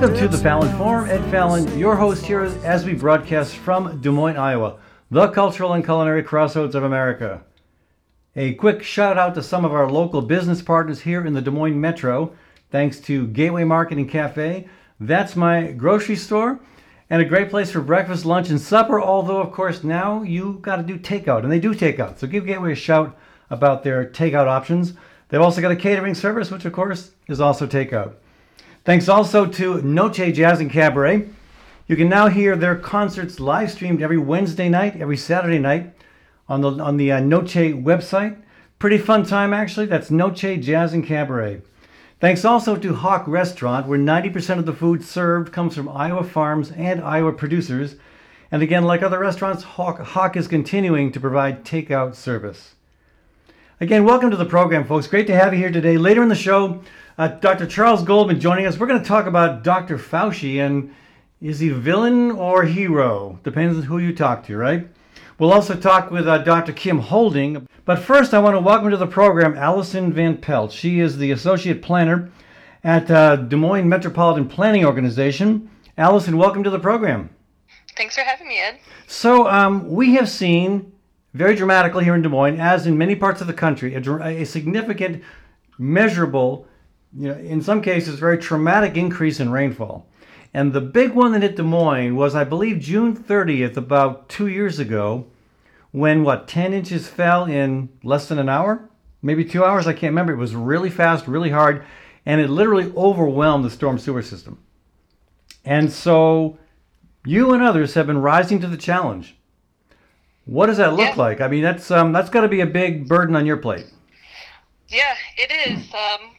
Welcome to the Fallon Forum. Ed Fallon, your host here as we broadcast from Des Moines, Iowa, the cultural and culinary crossroads of America. A quick shout out to some of our local business partners here in the Des Moines Metro, thanks to Gateway Market and Cafe. That's my grocery store and a great place for breakfast, lunch, and supper. Although, of course, now you got to do takeout, and they do takeout. So give Gateway a shout about their takeout options. They've also got a catering service, which, of course, is also takeout. Thanks also to Noche Jazz and Cabaret. You can now hear their concerts live streamed every Wednesday night, every Saturday night on the on the uh, Noche website. Pretty fun time actually. That's Noche Jazz and Cabaret. Thanks also to Hawk Restaurant, where 90% of the food served comes from Iowa farms and Iowa producers. And again, like other restaurants, Hawk, Hawk is continuing to provide takeout service. Again, welcome to the program, folks. Great to have you here today. Later in the show, uh, Dr. Charles Goldman joining us. We're going to talk about Dr. Fauci and is he villain or hero? Depends on who you talk to, right? We'll also talk with uh, Dr. Kim Houlding. But first, I want to welcome to the program Allison Van Pelt. She is the Associate Planner at uh, Des Moines Metropolitan Planning Organization. Allison, welcome to the program. Thanks for having me, Ed. So, um, we have seen very dramatically here in Des Moines, as in many parts of the country, a, a significant, measurable, you know, in some cases, very traumatic increase in rainfall. And the big one that hit Des Moines was, I believe, June 30th, about two years ago, when what, 10 inches fell in less than an hour? Maybe two hours? I can't remember. It was really fast, really hard, and it literally overwhelmed the storm sewer system. And so you and others have been rising to the challenge. What does that look Yeah. like? I mean, that's um, that's got to be a big burden on your plate. Yeah, it is. Um,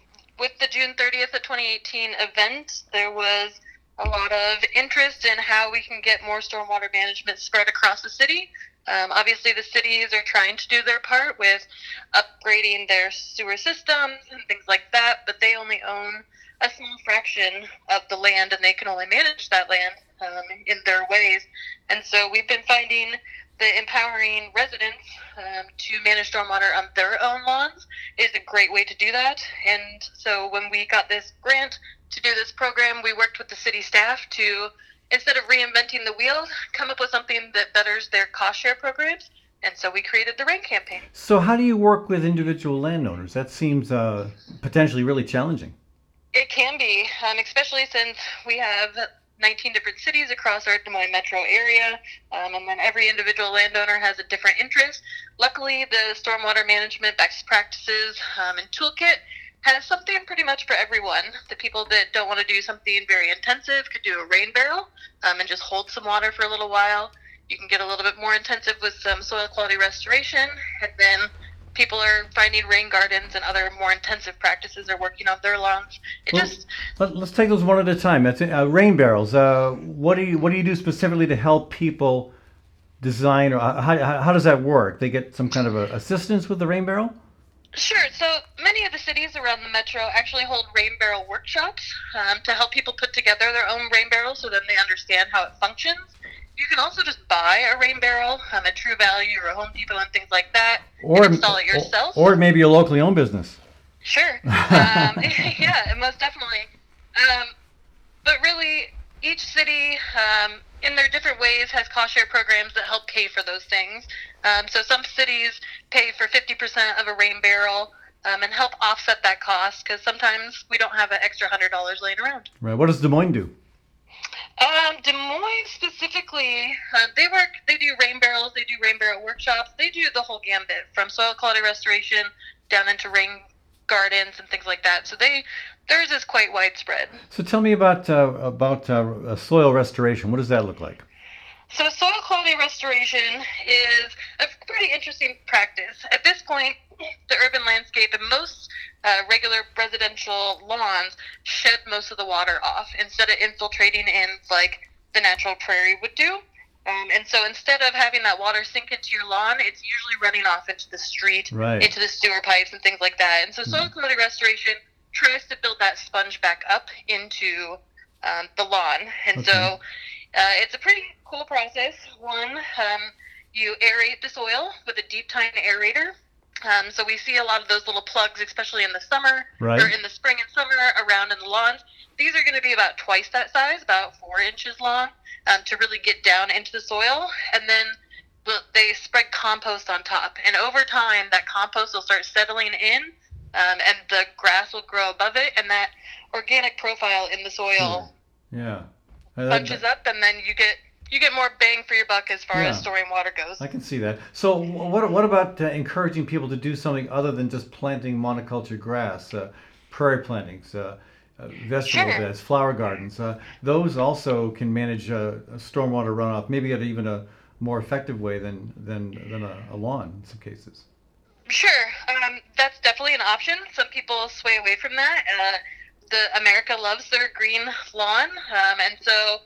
with the June 30th of 2018 event, there was a lot of interest in how we can get more stormwater management spread across the city. Um, obviously, the cities are trying to do their part with upgrading their sewer systems and things like that, but they only own a small fraction of the land and they can only manage that land um, in their ways. And so we've been finding the empowering residents um, to manage stormwater on their own lawns is a great way to do that. And so when we got this grant to do this program, we worked with the city staff to, instead of reinventing the wheel, come up with something that betters their cost share programs. And so we created the RAIN campaign. So, how do you work with individual landowners? That seems uh, potentially really challenging. It can be, um, especially since we have 19 different cities across our Des Moines metro area, um, and then every individual landowner has a different interest. Luckily, the stormwater management best practices um, and toolkit has something pretty much for everyone. The people that don't want to do something very intensive could do a rain barrel um, and just hold some water for a little while. You can get a little bit more intensive with some soil quality restoration, and then people are finding rain gardens and other more intensive practices are working on their lawns. It Well- just Let, let's take those one at a time. That's. Uh, rain barrels. Uh, what do you what do you do specifically to help people design, or uh, how, how, how does that work? They get some kind of a assistance with the rain barrel. Sure. So many of the cities around the metro actually hold rain barrel workshops um, to help people put together their own rain barrel so then they understand how it functions. You can also just buy a rain barrel um, at True Value or Home Depot and things like that Or and install it yourself. Or, or maybe a locally owned business. Sure. Um, yeah, most definitely. Um, but really, each city, um, in their different ways, has cost share programs that help pay for those things. Um, so some cities pay for 50% of a rain barrel um, and help offset that cost because sometimes we don't have an extra $100 laying around. Right. What does Des Moines do? Um, Des Moines specifically, uh, they work. They do rain barrels. They do rain barrel workshops. They do the whole gambit from soil quality restoration down into rain gardens and things like that. So they theirs is quite widespread. So tell me about uh, about uh, soil restoration. What does that look like? So soil quality restoration is a pretty interesting practice. At this point, the urban landscape and most uh, regular residential lawns shed most of the water off instead of infiltrating in like the natural prairie would do. Um, and so instead of having that water sink into your lawn, it's usually running off into the street, Right. into the sewer pipes, and things like that. And so soil quality restoration tries to build that sponge back up into um, the lawn. And Okay. so uh, it's a pretty cool process. One, um, you aerate the soil with a deep tine aerator. Um, so we see a lot of those little plugs, especially in the summer Right. or in the spring and summer around in the lawns. these are going to be about twice that size, about four inches long, um, to really get down into the soil. And then they spread compost on top. And over time, that compost will start settling in, um, and the grass will grow above it, and that organic profile in the soil yeah. Bunches up, and then you get you get more bang for your buck as far yeah. as storing water goes. I can see that. So, what what about uh, encouraging people to do something other than just planting monoculture grass, uh, prairie plantings, uh, uh vegetable sure. beds, flower gardens? Uh, those also can manage uh, stormwater runoff, maybe at even a more effective way than than than a, a lawn in some cases. Sure, um, that's definitely an option. Some people sway away from that. The America loves their green lawn, um, and so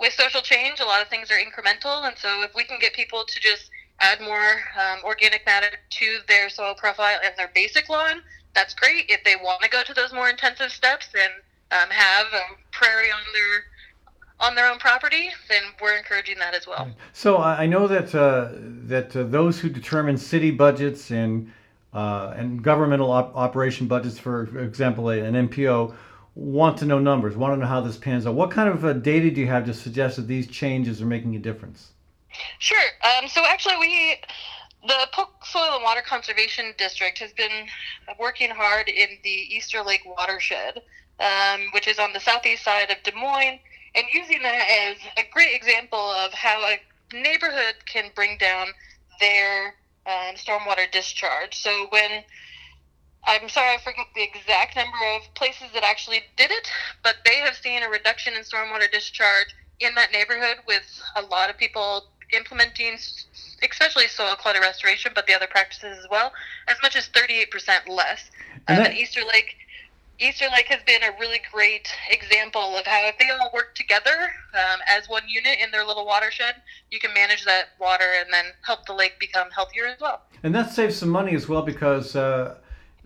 with social change, a lot of things are incremental, and so if we can get people to just add more um, organic matter to their soil profile and their basic lawn, that's great. If they want to go to those more intensive steps and um, have a prairie on their on their own property, then we're encouraging that as well. So I know that uh, that uh, those who determine city budgets and uh, and governmental op- operation budgets, for example, an MPO, want to know numbers, want to know how this pans out. What kind of uh, data do you have to suggest that these changes are making a difference? Sure. Um, so actually, we the Polk Soil and Water Conservation District has been working hard in the Easter Lake watershed, um, which is on the southeast side of Des Moines, and using that as a great example of how a neighborhood can bring down their um, stormwater discharge. So when I'm sorry, I forget the exact number of places that actually did it, but they have seen a reduction in stormwater discharge in that neighborhood with a lot of people implementing, especially soil quality restoration, but the other practices as well, as much as 38% less. Um, and Easter Lake. Easter Lake has been a really great example of how if they all work together um, as one unit in their little watershed, you can manage that water and then help the lake become healthier as well. And that saves some money as well because uh,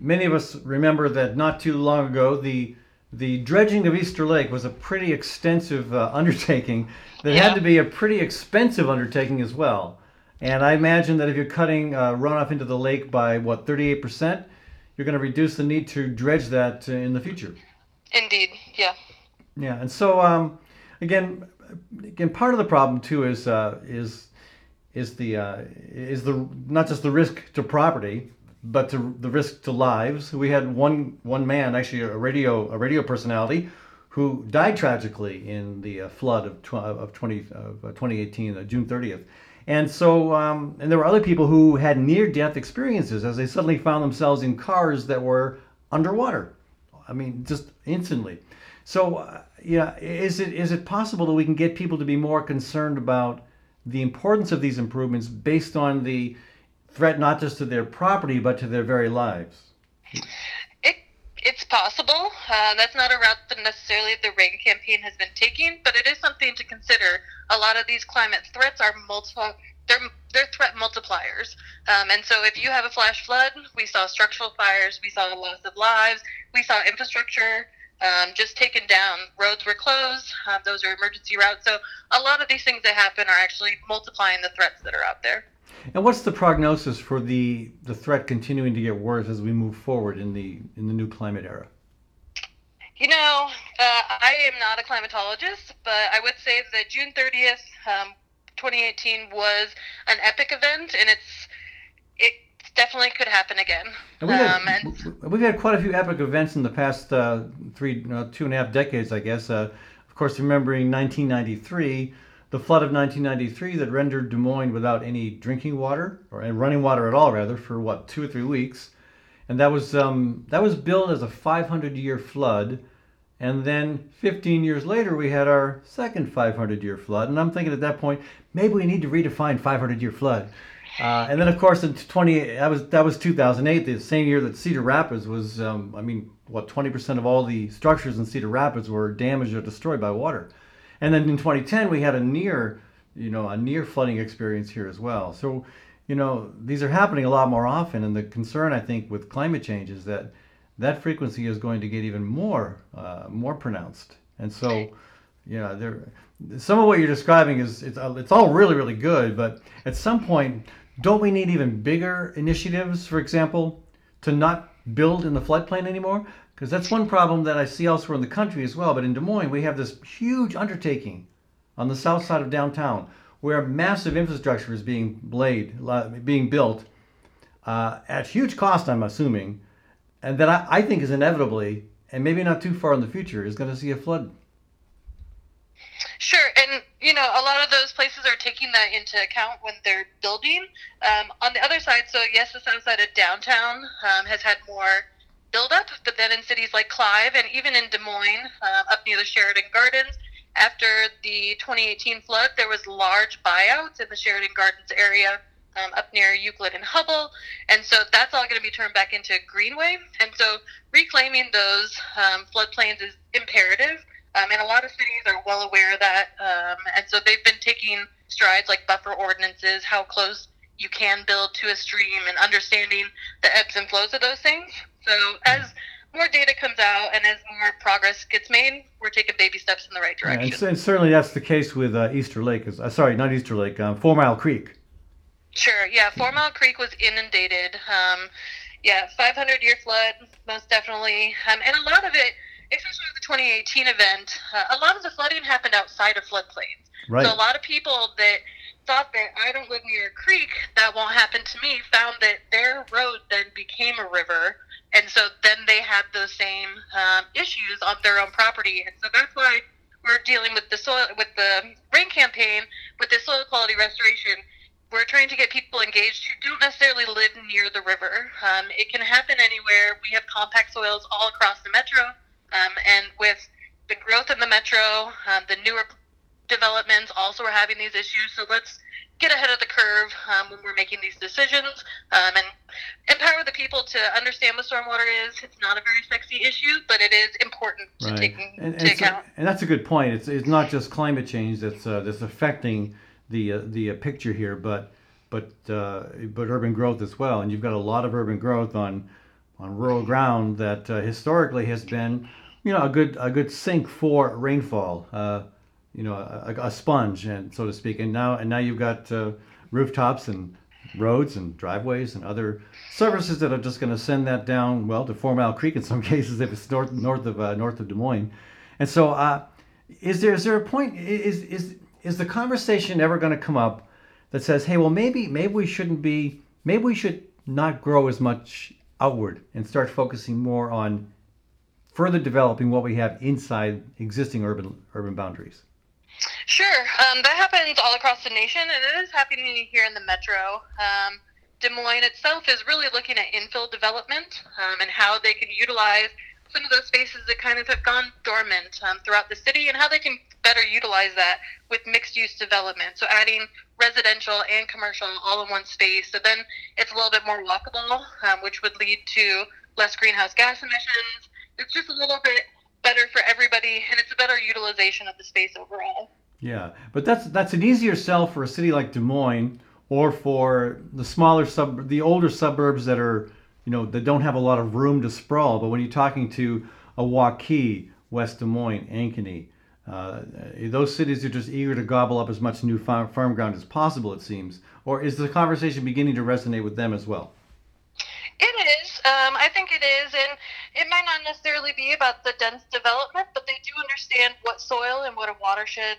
many of us remember that not too long ago, the the dredging of Easter Lake was a pretty extensive uh, undertaking that yeah. had to be a pretty expensive undertaking as well. And I imagine that if you're cutting uh, runoff into the lake by what 38%, you're going to reduce the need to dredge that uh, in the future. Indeed, yeah. Yeah, and so um, again, again, part of the problem too is uh, is is the uh, is the not just the risk to property, but to the risk to lives. We had one one man, actually a radio a radio personality, who died tragically in the uh, flood of tw- of 20 of uh, 2018, uh, June 30th. And so, um, and there were other people who had near death experiences as they suddenly found themselves in cars that were underwater. I mean, just instantly. So, uh, yeah, is it is it possible that we can get people to be more concerned about the importance of these improvements based on the threat not just to their property but to their very lives? It, it's possible. Uh, that's not a route that necessarily the RAIN campaign has been taking, but it is something to consider. A lot of these climate threats are multi. They're, they're threat multipliers. Um, and so if you have a flash flood, we saw structural fires, we saw loss of lives, we saw infrastructure um, just taken down. Roads were closed. Uh, those are emergency routes. So a lot of these things that happen are actually multiplying the threats that are out there. And what's the prognosis for the the threat continuing to get worse as we move forward in the in the new climate era? You know, uh, I am not a climatologist, but I would say that June 30th, um, 2018 was an epic event, and it's it definitely could happen again. And we've, had, um, and, we've had quite a few epic events in the past uh, three, uh, two and a half decades, I guess. Uh, of course, remembering 1993 the flood of 1993 that rendered Des Moines without any drinking water or running water at all, rather, for what two or three weeks, and that was um, that was billed as a 500-year flood. And then 15 years later, we had our second 500-year flood, and I'm thinking at that point maybe we need to redefine 500-year flood. Uh, and then, of course, in 20 that was that was 2008, the same year that Cedar Rapids was. Um, I mean, what 20% of all the structures in Cedar Rapids were damaged or destroyed by water. And then in 2010, we had a near, you know, a near flooding experience here as well. So, you know, these are happening a lot more often. And the concern, I think, with climate change is that that frequency is going to get even more, uh, more pronounced. And so, yeah, there, some of what you're describing is it's, uh, it's all really, really good. But at some point, don't we need even bigger initiatives, for example, to not build in the floodplain anymore? Because that's one problem that I see elsewhere in the country as well. But in Des Moines, we have this huge undertaking on the south side of downtown where massive infrastructure is being laid, being built uh, at huge cost, I'm assuming, and that I, I think is inevitably, and maybe not too far in the future, is going to see a flood. Sure, and you know a lot of those places are taking that into account when they're building. Um, on the other side, so yes, the south side of downtown um, has had more buildup, but then in cities like Clive and even in Des Moines, uh, up near the Sheridan Gardens, after the 2018 flood, there was large buyouts in the Sheridan Gardens area um, up near Euclid and Hubbell, and so that's all going to be turned back into greenway. And so reclaiming those um, floodplains is imperative, um, and a lot of cities are well aware of that. Um, and so they've been taking strides like buffer ordinances, how close you can build to a stream, and understanding the ebbs and flows of those things. So as more data comes out and as more progress gets made, we're taking baby steps in the right direction. Yeah, and, and, certainly that's the case with uh, Easter Lake. Is, uh, sorry, not Easter Lake, um, Four Mile Creek. Sure. Yeah, Four Mile Creek was inundated. Um, yeah, 500 year flood, most definitely. Um, and a lot of it, especially with the 2018 event, uh, a lot of the flooding happened outside of floodplains. Right. So a lot of people that thought that I don't live near a creek, that won't happen to me, found that their road then became a river and so then they had those same um, issues on their own property, and so that's why we're dealing with the soil with the rain campaign with the soil quality restoration. We're trying to get people engaged who don't necessarily live near the river. Um, it can happen anywhere. We have compact soils all across the metro, um, and with the growth in the metro, um, the newer developments also are having these issues. So let's get ahead of the curve um, when we're making these decisions um, and empower the people to understand what stormwater is. It's not a very sexy issue, but it is important to right. take and, into account. and that's a good point. It's, it's not just climate change that's uh, that's affecting the uh, the uh, picture here, but but uh, but urban growth as well. And you've got a lot of urban growth on on rural ground that uh, historically has been you know a good a good sink for rainfall. You know, a, a, sponge, and so to speak. And now, and now you've got uh, rooftops and roads and driveways and other services that are just going to send that down, well, to Four Mile Creek in some cases if it's north north of uh, north of Des Moines. And so, uh, is there is there a point? Is is is the conversation ever going to come up that says, hey, well, maybe maybe we shouldn't be, maybe we should not grow as much outward and start focusing more on further developing what we have inside existing urban urban boundaries. Sure. Um, that happens all across the nation, and it is happening here in the metro. Um, Des Moines itself is really looking at infill development um, and how they can utilize some of those spaces that kind of have gone dormant um, throughout the city and how they can better utilize that with mixed use development. So adding residential and commercial all in one space. So then it's a little bit more walkable, um, which would lead to less greenhouse gas emissions. It's just a little bit better for everybody and it's a better utilization of the space overall. Yeah, but that's that's an easier sell for a city like Des Moines or for the smaller sub the older suburbs that are you know that don't have a lot of room to sprawl. But when you're talking to a Waukee, West Des Moines, Ankeny, uh, those cities are just eager to gobble up as much new farm, farm ground as possible. It seems, or is the conversation beginning to resonate with them as well? It is. Um, I think it is, and it might not necessarily be about the dense development, but they do understand what soil and what a watershed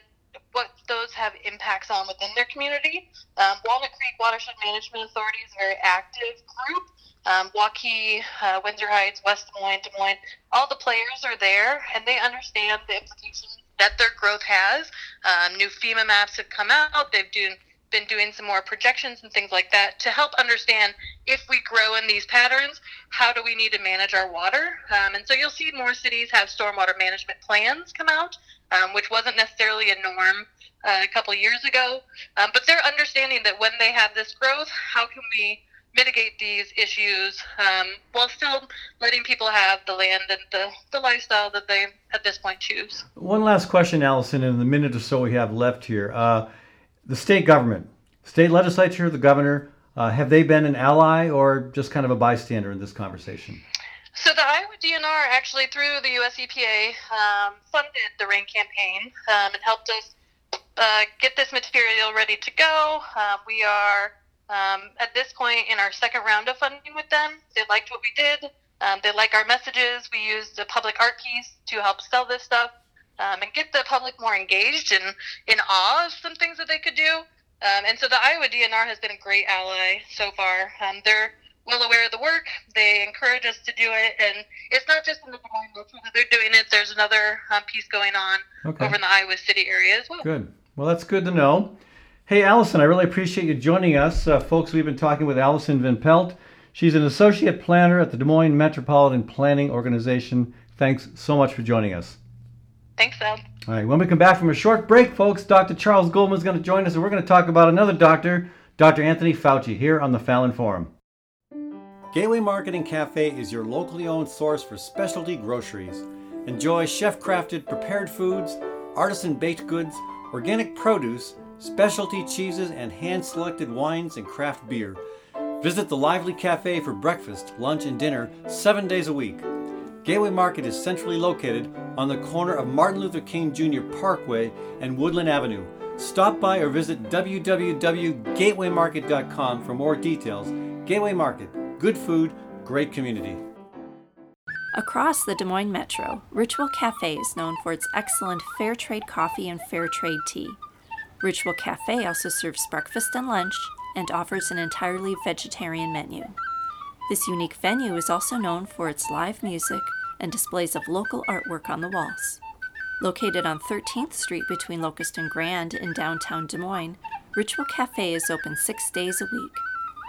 what those have impacts on within their community. Um, Walnut Creek Watershed Management Authority is a very active group. Um, Waukee, uh, Windsor Heights, West Des Moines, Des Moines, all the players are there and they understand the implications that their growth has. Um, new FEMA maps have come out. They've do, been doing some more projections and things like that to help understand if we grow in these patterns, how do we need to manage our water? Um, and so you'll see more cities have stormwater management plans come out um, which wasn't necessarily a norm uh, a couple years ago. Um, but they're understanding that when they have this growth, how can we mitigate these issues um, while still letting people have the land and the, the lifestyle that they at this point choose. One last question, Allison, in the minute or so we have left here. Uh, the state government, state legislature, the governor, uh, have they been an ally or just kind of a bystander in this conversation? So the Iowa DNR actually, through the US EPA, um, funded the rain campaign um, and helped us uh, get this material ready to go. Uh, we are um, at this point in our second round of funding with them. They liked what we did. Um, they like our messages. We used a public art piece to help sell this stuff um, and get the public more engaged and in awe of some things that they could do. Um, and so the Iowa DNR has been a great ally so far. Um, they're well aware of the work. They encourage us to do it, and it's not just in the Des Moines Metro that they're doing it. There's another um, piece going on Okay. over in the Iowa City area as well. Good. Well, that's good to know. Hey, Allison, I really appreciate you joining us. Uh, folks, we've been talking with Allison Van Pelt. She's an associate planner at the Des Moines Metropolitan Planning Organization. Thanks so much for joining us. Thanks, Al. All right, when we come back from a short break, folks, Dr. Charles Goldman is going to join us, and we're going to talk about another doctor, Dr. Anthony Fauci, here on the Fallon Forum. Gateway Marketing Cafe is your locally owned source for specialty groceries. Enjoy chef crafted prepared foods, artisan baked goods, organic produce, specialty cheeses, and hand selected wines and craft beer. Visit the lively cafe for breakfast, lunch, and dinner seven days a week. Gateway Market is centrally located on the corner of Martin Luther King Jr. Parkway and Woodland Avenue. Stop by or visit www.gatewaymarket.com for more details. Gateway Market, good food, great community. Across the Des Moines Metro, Ritual Cafe is known for its excellent fair trade coffee and fair trade tea. Ritual Cafe also serves breakfast and lunch and offers an entirely vegetarian menu. This unique venue is also known for its live music and displays of local artwork on the walls. Located on 13th Street between Locust and Grand in downtown Des Moines, Ritual Cafe is open six days a week.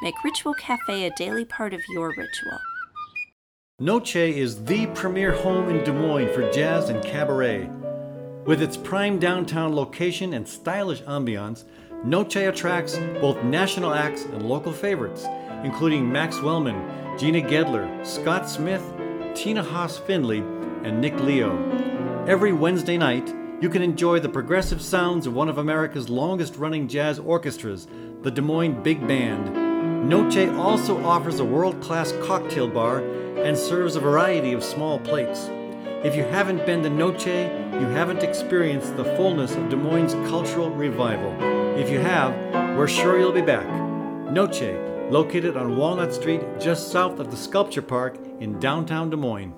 Make Ritual Cafe a daily part of your ritual. Noche is the premier home in Des Moines for jazz and cabaret. With its prime downtown location and stylish ambiance, Noche attracts both national acts and local favorites, including Max Wellman, Gina Gedler, Scott Smith, Tina Haase Findlay, and Nick Leo. Every Wednesday night, you can enjoy the progressive sounds of one of America's longest running jazz orchestras, the Des Moines Big Band. Noche also offers a world class cocktail bar and serves a variety of small plates. If you haven't been to Noche, you haven't experienced the fullness of Des Moines' cultural revival. If you have, we're sure you'll be back. Noche, located on Walnut Street just south of the Sculpture Park in downtown Des Moines.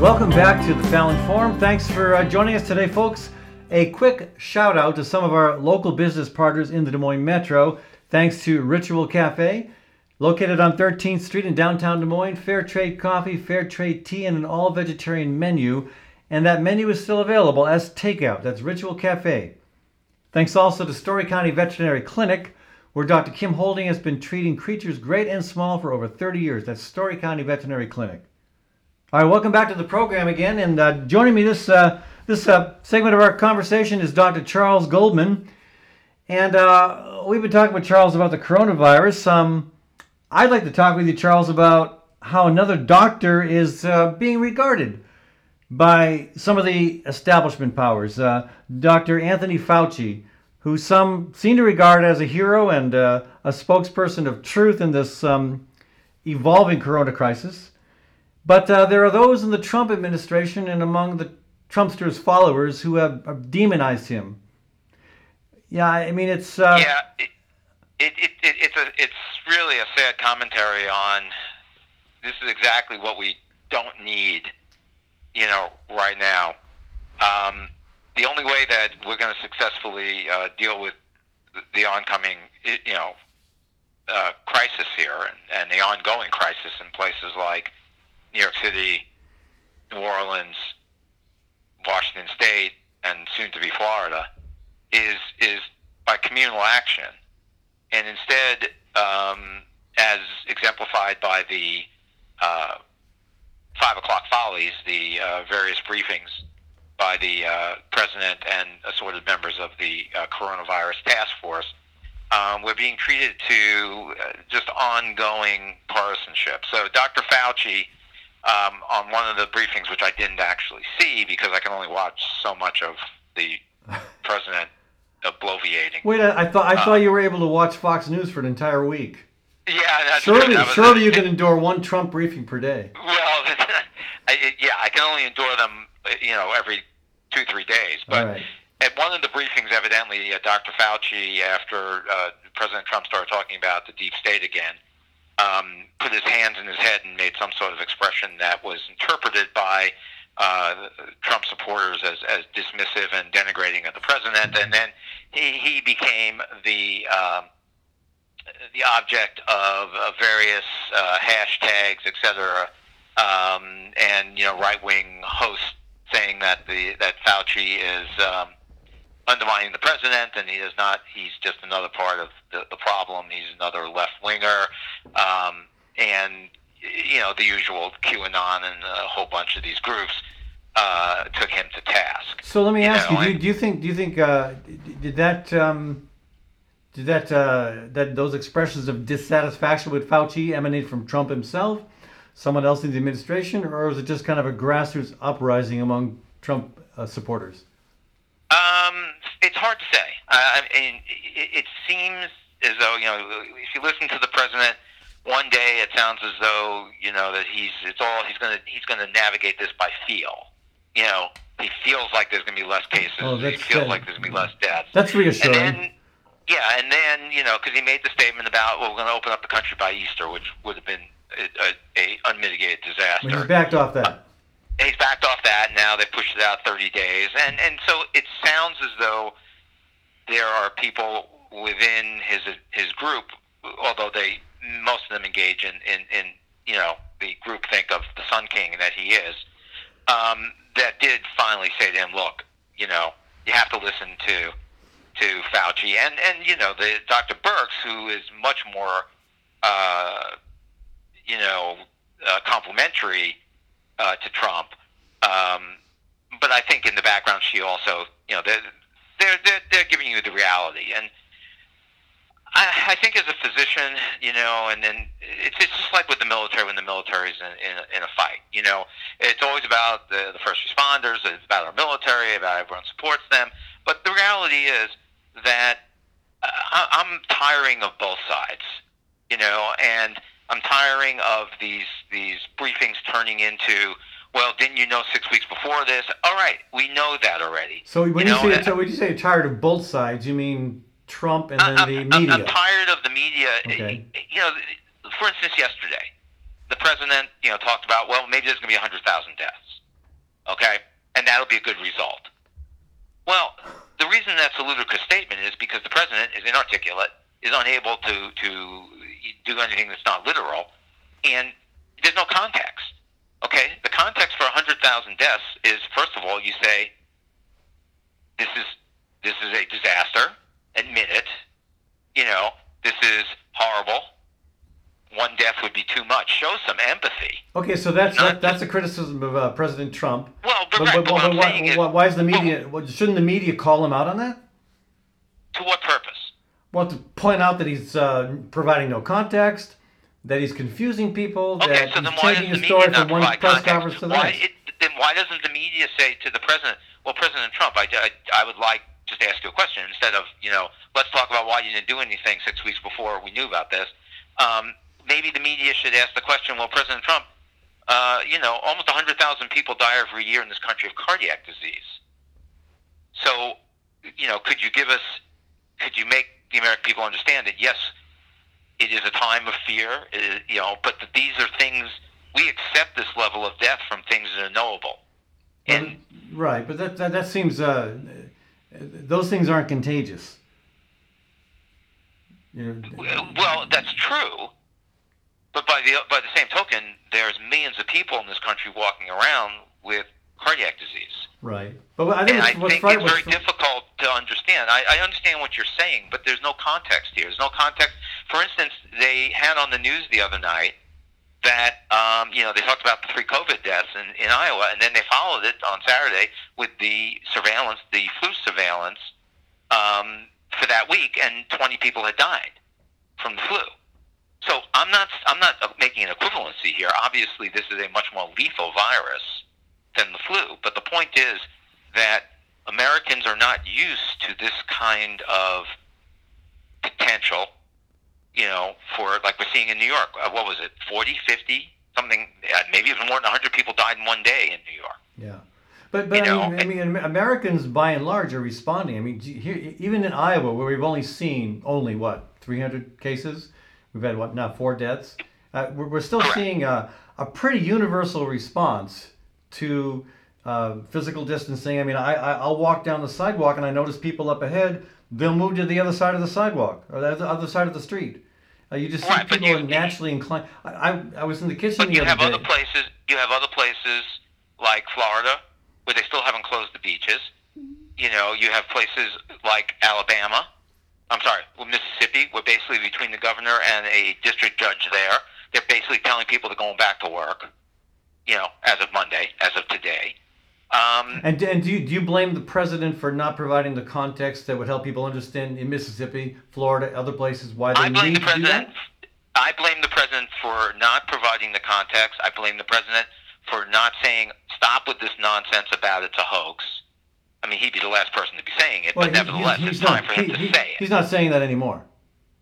Welcome back to the Fallon Forum. Thanks for uh, joining us today, folks. A quick shout out to some of our local business partners in the Des Moines Metro. Thanks to Ritual Cafe, located on 13th Street in downtown Des Moines. Fair trade coffee, fair trade tea, and an all vegetarian menu. And that menu is still available as takeout. That's Ritual Cafe. Thanks also to Story County Veterinary Clinic, where Dr. Kim Houlding has been treating creatures great and small for over 30 years. That's Story County Veterinary Clinic. All right, welcome back to the program again. And uh, joining me this uh, this uh, segment of our conversation is Dr. Charles Goldman. And uh, we've been talking with Charles about the coronavirus. Um, I'd like to talk with you, Charles, about how another doctor is uh, being regarded by some of the establishment powers. Uh, Dr. Anthony Fauci, who some seem to regard as a hero and uh, a spokesperson of truth in this um, evolving corona crisis. But uh, there are those in the Trump administration and among the Trumpster's followers who have, demonized him. Yeah, I mean it's. Uh, yeah, it, it, it, it's a it's really a sad commentary on this is exactly what we don't need, you know, right now. Um, the only way that we're going to successfully uh, deal with the oncoming, you know, uh, crisis here and, and the ongoing crisis in places like New York City, New Orleans, Washington State, and soon to be Florida, is is by communal action, and instead, um, as exemplified by the uh, five o'clock follies, the uh, various briefings by the uh, president and assorted members of the uh, coronavirus task force, um, we're being treated to uh, just ongoing partisanship. So, Dr. Fauci um, on one of the briefings, which I didn't actually see because I can only watch so much of the president bloviating. Wait, I, I thought I thought you were able to watch Fox News for an entire week. Yeah, that's Surely, that surely you can endure one Trump briefing per day. Well, I, yeah, I can only endure them, uh, you know, every two three days. But right. at one of the briefings, evidently, uh, Dr. Fauci, after uh, President Trump started talking about the deep state again, um, put his hands in his head and made some sort of expression that was interpreted by uh, Trump supporters as, as dismissive and denigrating of the president, and then he, he became the um, the object of, various uh, hashtags, etc., um, and you know right wing hosts saying that the that Fauci is um, undermining the president, and he is not. He's just another part of the, the problem. He's another left winger, um, and you know the usual QAnon and a whole bunch of these groups uh, took him to task. So let me You ask know, you: do, do you think? Do you think? Uh, did that? Um, did that? Uh, that those expressions of dissatisfaction with Fauci emanate from Trump himself, someone else in the administration, or was it just kind of a grassroots uprising among Trump uh, supporters? Um, it's hard to say. I, I mean, it, it seems as though you know, if you listen to the president, one day it sounds as though you know that he's it's all he's gonna he's gonna navigate this by feel. You know, he feels like there's gonna be less cases. Oh, he feels good. like there's gonna be less deaths. That's and reassuring. then, yeah, and then you know, because he made the statement about well, we're going to open up the country by Easter, which would have been a, a, a unmitigated disaster. When he's backed off that. And he's backed off that. Now they pushed it out 30 days, and and so it sounds as though there are people within his his group, although they most of them engage in in, in you know the group think of the Sun King that he is, um, that did finally say to him, look, you know, you have to listen to to Fauci and and you know the Dr. Birx, who is much more, uh, you know, uh, complimentary uh, to Trump. Um, but I think in the background, she also, you know, they're they're they're, they're giving you the reality, and I, I think as a physician, you know, and then it's it's just like with the military when the military's in in in a fight. You know, it's always about the the first responders, it's about our military, about everyone supports them. But the reality is that uh, I- I'm tiring of both sides, you know, and I'm tiring of these these briefings turning into, well, didn't you know six weeks before this? All right, we know that already. So when you, know, say so when you say tired of both sides, you mean Trump and then I'm, the I'm- media? I'm tired of the media. Okay. You know, for instance, yesterday, the president, you know, talked about, well, maybe there's going to be 100,000 deaths. Okay? And that'll be a good result. Well, the reason that's a ludicrous statement is because the president is inarticulate, is unable to, to do anything that's not literal, and there's no context. Okay? The context for 100,000 deaths is, first of all, you say, this is this is a disaster. Admit it. You know, this is horrible. One death would be too much. Show some empathy. Okay, so that's that, that's a criticism of uh, President Trump. Well, but, But, right, but, but but I'm why, why, why is the media? what- shouldn't the media call him out on that? to what purpose? Well, to point out that he's uh, providing no context, that he's confusing people, Okay, that so he's then why does changing a story from one press context? conference to the next. it, then why doesn't the media say to the president, well, President Trump, I, I, I would like just ask you a question instead of, you know, let's talk about why you didn't do anything six weeks before we knew about this. Um, maybe the media should ask the question, well, President Trump, uh, you know, almost 100,000 people die every year in this country of cardiac disease. So, you know, could you give us, could you make the American people understand that, yes, it is a time of fear, is, you know, but that these are things, we accept this level of death from things that are knowable. And right, but that that, that seems uh, those things aren't contagious. You know, Well, that's true. But by the by the same token, there's millions of people in this country walking around with cardiac disease, right, but I think and I think right. it's very difficult to understand. I, I understand what you're saying, but there's no context here. There's no context. For instance, they had on the news the other night that um, you know they talked about the three COVID deaths in, in Iowa, and then they followed it on Saturday with the surveillance, the flu surveillance um, for that week, and 20 people had died from the flu. So I'm not I'm not making an equivalency here. Obviously, this is a much more lethal virus than the flu. But the point is that Americans are not used to this kind of potential, you know, for like we're seeing in New York. Uh, what was it, 40, 50 something uh, maybe even more than 100 people died in one day in New York. Yeah. But, but You know, I, mean, I mean, Americans by and large are responding. I mean, here, even in Iowa, where we've only seen only what 300 cases, we've had what now four deaths. Uh, we're, we're still Correct. seeing a, a pretty universal response to uh, physical distancing. I mean, I, I I'll walk down the sidewalk and I notice people up ahead. They'll move to the other side of the sidewalk or the other side of the street. Uh, you just see Right, but people you- are naturally inclined. I, I, I was in the kitchen But the you other have day. other places. You have other places like Florida where they still haven't closed the beaches. You know, you have places like Alabama. I'm sorry, well, Mississippi, where basically between the governor and a district judge there, they're basically telling people they're going back to work. You know, as of Monday, as of today. Um, And, and do, you, do you blame the president for not providing the context that would help people understand in Mississippi, Florida, other places why they I blame need the to do president. that? I blame the president for not providing the context. I blame the president for not saying stop with this nonsense about it's a hoax. I mean, he'd be the last person to be saying it, Well, but he- nevertheless, he's it's not, time for him he- to say it. He's not saying that anymore.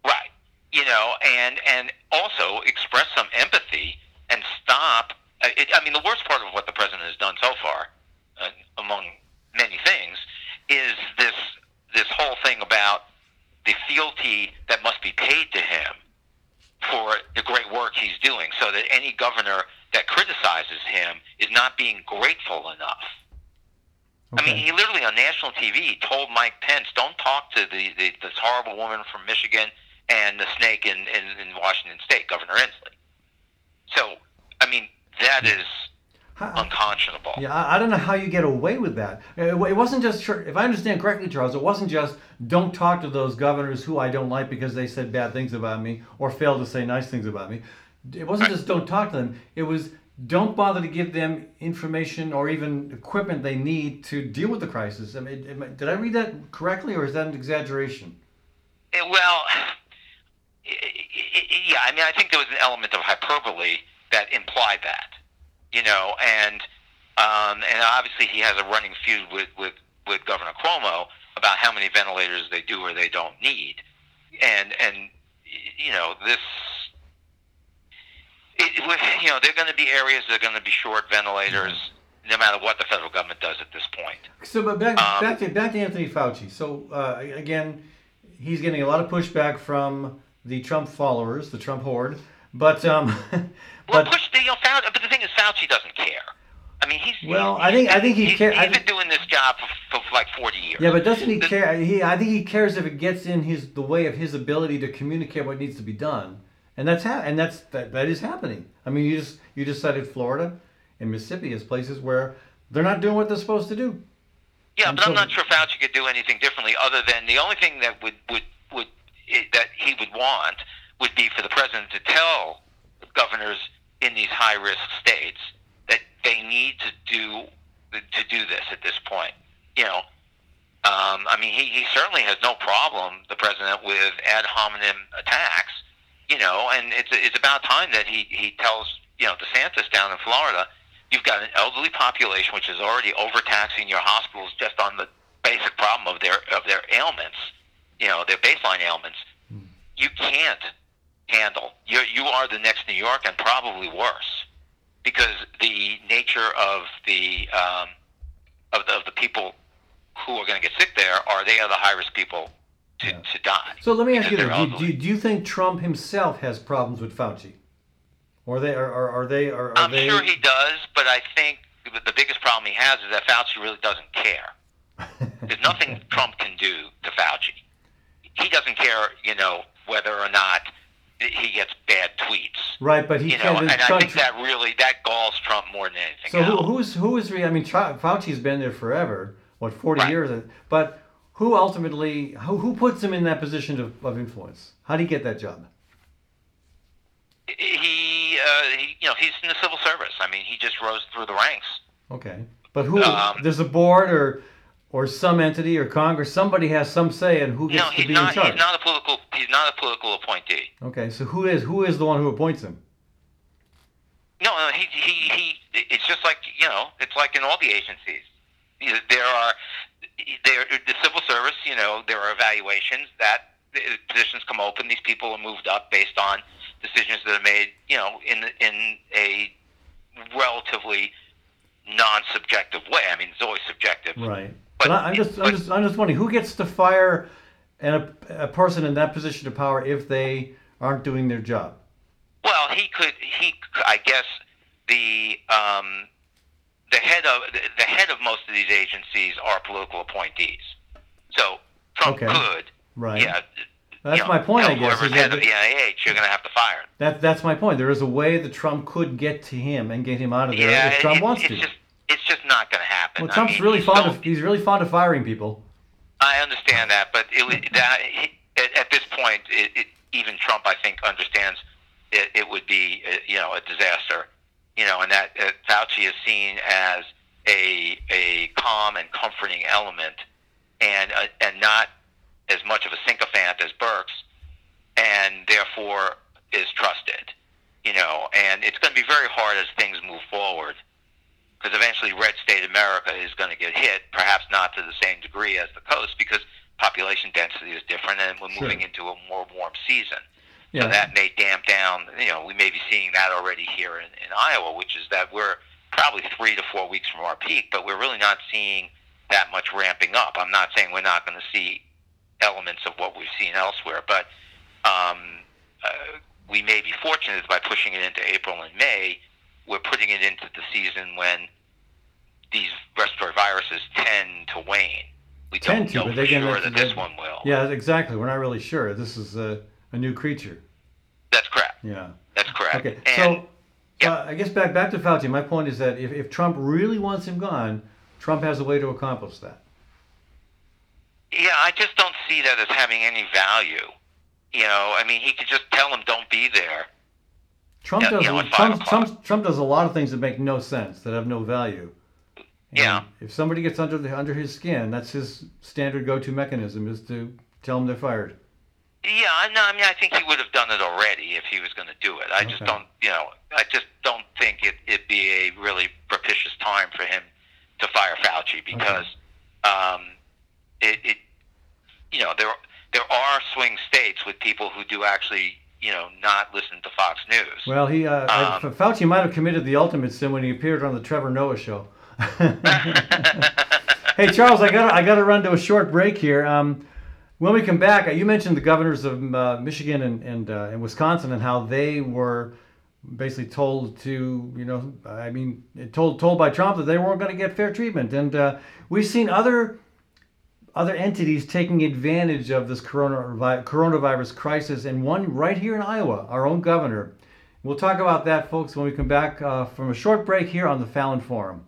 Right. You know, and and also express some empathy and stop. uh, It, I mean, the worst part of what the president has done so far, among many things, is this this whole thing about the fealty that must be paid to him for the great work he's doing, so that any governor that criticizes him is not being grateful enough. I mean, he literally on national TV told Mike Pence, "Don't talk to the, the this horrible woman from Michigan and the snake in, in, in Washington State, Governor Inslee." So, I mean, that is How- unconscionable. Yeah, I, I don't know how you get away with that. It, it wasn't just, if I understand correctly, Charles, it wasn't just don't talk to those governors who I don't like because they said bad things about me or failed to say nice things about me. It wasn't just don't talk to them. It was don't bother to give them information or even equipment they need to deal with the crisis. I mean, did I read that correctly or is that an exaggeration? Well, yeah, I mean, I think there was an element of hyperbole that implied that, you know, and um, and obviously he has a running feud with, with, with Governor Cuomo about how many ventilators they do or they don't need, and and you know this. It, with, you know, there are going to be areas that are going to be short ventilators, no matter what the federal government does at this point. So, but back Um, back to back to Anthony Fauci. So uh, again, he's getting a lot of pushback from the Trump followers, the Trump horde. But um, Well, but push the you know, Fauci, but the thing is, Fauci doesn't care. I mean, he's Well, he's- I think- I think he he's, care- He's been doing this job for, for, like forty years. yeah, but doesn't he The- care? He I think he cares if it gets in his the way of his ability to communicate what needs to be done, and that's ha- and that's that, that is happening. I mean, you just you just cited Florida and Mississippi as places where they're not doing what they're supposed to do. Yeah, And but I'm not sure Fauci could do anything differently other than the only thing that would would would that he would want would be for the president to tell governors in these high risk states that they need to do to do this at this point. You know, um, I mean, he, he certainly has no problem, the president, with ad hominem attacks. You know, and it's it's about time that he he tells you know DeSantis down in Florida, you've got an elderly population which is already overtaxing your hospitals just on the basic problem of their of their ailments. You know, their baseline ailments. You can't handle. You you are the next New York and probably worse because the nature of the um, of the, of the people who are going to get sick there are they are the high risk people to, Yeah. to die. So let me ask you this: do, do, do you think Trump himself has problems with Fauci, or they are are, are they are, are I'm they? sure he does, but I think the- the biggest problem he has is that Fauci really doesn't care. There's nothing Trump can do to Fauci. He doesn't care, you know, whether or not he gets bad tweets. right, but he You know, and I think that really that galls Trump more than anything So who, who's who is? Re- I mean, Fauci's been there forever. What forty Right. years? But who ultimately? Who, who puts him in that position of, of influence? How do he get that job? he, uh, he, you know, he's in the civil service. I mean, he just rose through the ranks. Okay, but who? Um, there's a board or or some entity or Congress. Somebody has some say in who gets No, to be not. in charge. He's not a political. He's not a political appointee. Okay, so who is who is the one who appoints him? No, no, he, he, he, it's just like, you know, it's like in all the agencies. There are, there, the civil service, you know, there are evaluations that uh, positions come open. These people are moved up based on decisions that are made, you know, in in a relatively non-subjective way. I mean, it's always subjective. Right. But- But, I, I'm just, I'm just, I'm just wondering who gets to fire and a, a person in that position of power if they aren't doing their job. Well, he could. He, I guess, the um, the head of the head of most of these agencies are political appointees. So Trump Okay. could, Right. yeah. That's you know, my point, I guess, Whoever's head of the- NIH, you're going to have to fire him. That, that's my point. There is a way that Trump could get to him and get him out of there Yeah, if Trump it- wants to. just it's just not going to happen. well, I Trump's mean, really fond of he's really fond of firing people. I understand that, but it, that he, at, at this point, it, it, even Trump, I think, understands it, it would be, uh, you know, a disaster. You know, and that uh, Fauci is seen as a a calm and comforting element, and uh, and not as much of a sycophant as Birx, and therefore is trusted. You know, and it's going to be very hard as things move forward because eventually red state America is going to get hit, perhaps not to the same degree as the coast because population density is different and we're Sure. moving into a more warm season. Yeah. So that may damp down, you know, we may be seeing that already here in, in Iowa, which is that we're probably three to four weeks from our peak, but we're really not seeing that much ramping up. I'm not saying we're not going to see elements of what we've seen elsewhere, but um, uh, we may be fortunate by pushing it into April and May. We're putting it into the season when these respiratory viruses tend to wane. We Tend don't to, but for they can- sure that this one will. Yeah, exactly. We're not really sure. This is a, a new creature. That's correct. Yeah. That's correct. Okay. And So yeah. uh, I guess back back to Fauci. My point is that if, if Trump really wants him gone, Trump has a way to accomplish that. Yeah, I just don't see that as having any value. You know, I mean, he could just tell him, "Don't be there." Trump Yeah, does you know, a, Trump. Trump, Trump does a lot of things that make no sense that have no value. And Yeah. If somebody gets under the under his skin, that's his standard go-to mechanism is to tell them they're fired. Yeah, I no, I mean, I think he would have done it already if he was going to do it. I just don't, you know, I just don't think it, it'd be a really propitious time for him to fire Fauci because um, it, it, you know, there there are swing states with people who do actually, you know, not listen to Fox News. Well, he uh, I- Um, Fauci might have committed the ultimate sin when he appeared on the Trevor Noah show. hey Charles, I got I got to run to a short break here. Um, when we come back, uh, you mentioned the governors of uh, Michigan and and, uh, and Wisconsin and how they were basically told to, you know, I mean, told told by Trump that they weren't going to get fair treatment, and uh, we've seen other other entities taking advantage of this coronavirus, crisis, and one right here in Iowa, our own governor. We'll talk about that, folks, when we come back uh, from a short break here on the Fallon Forum.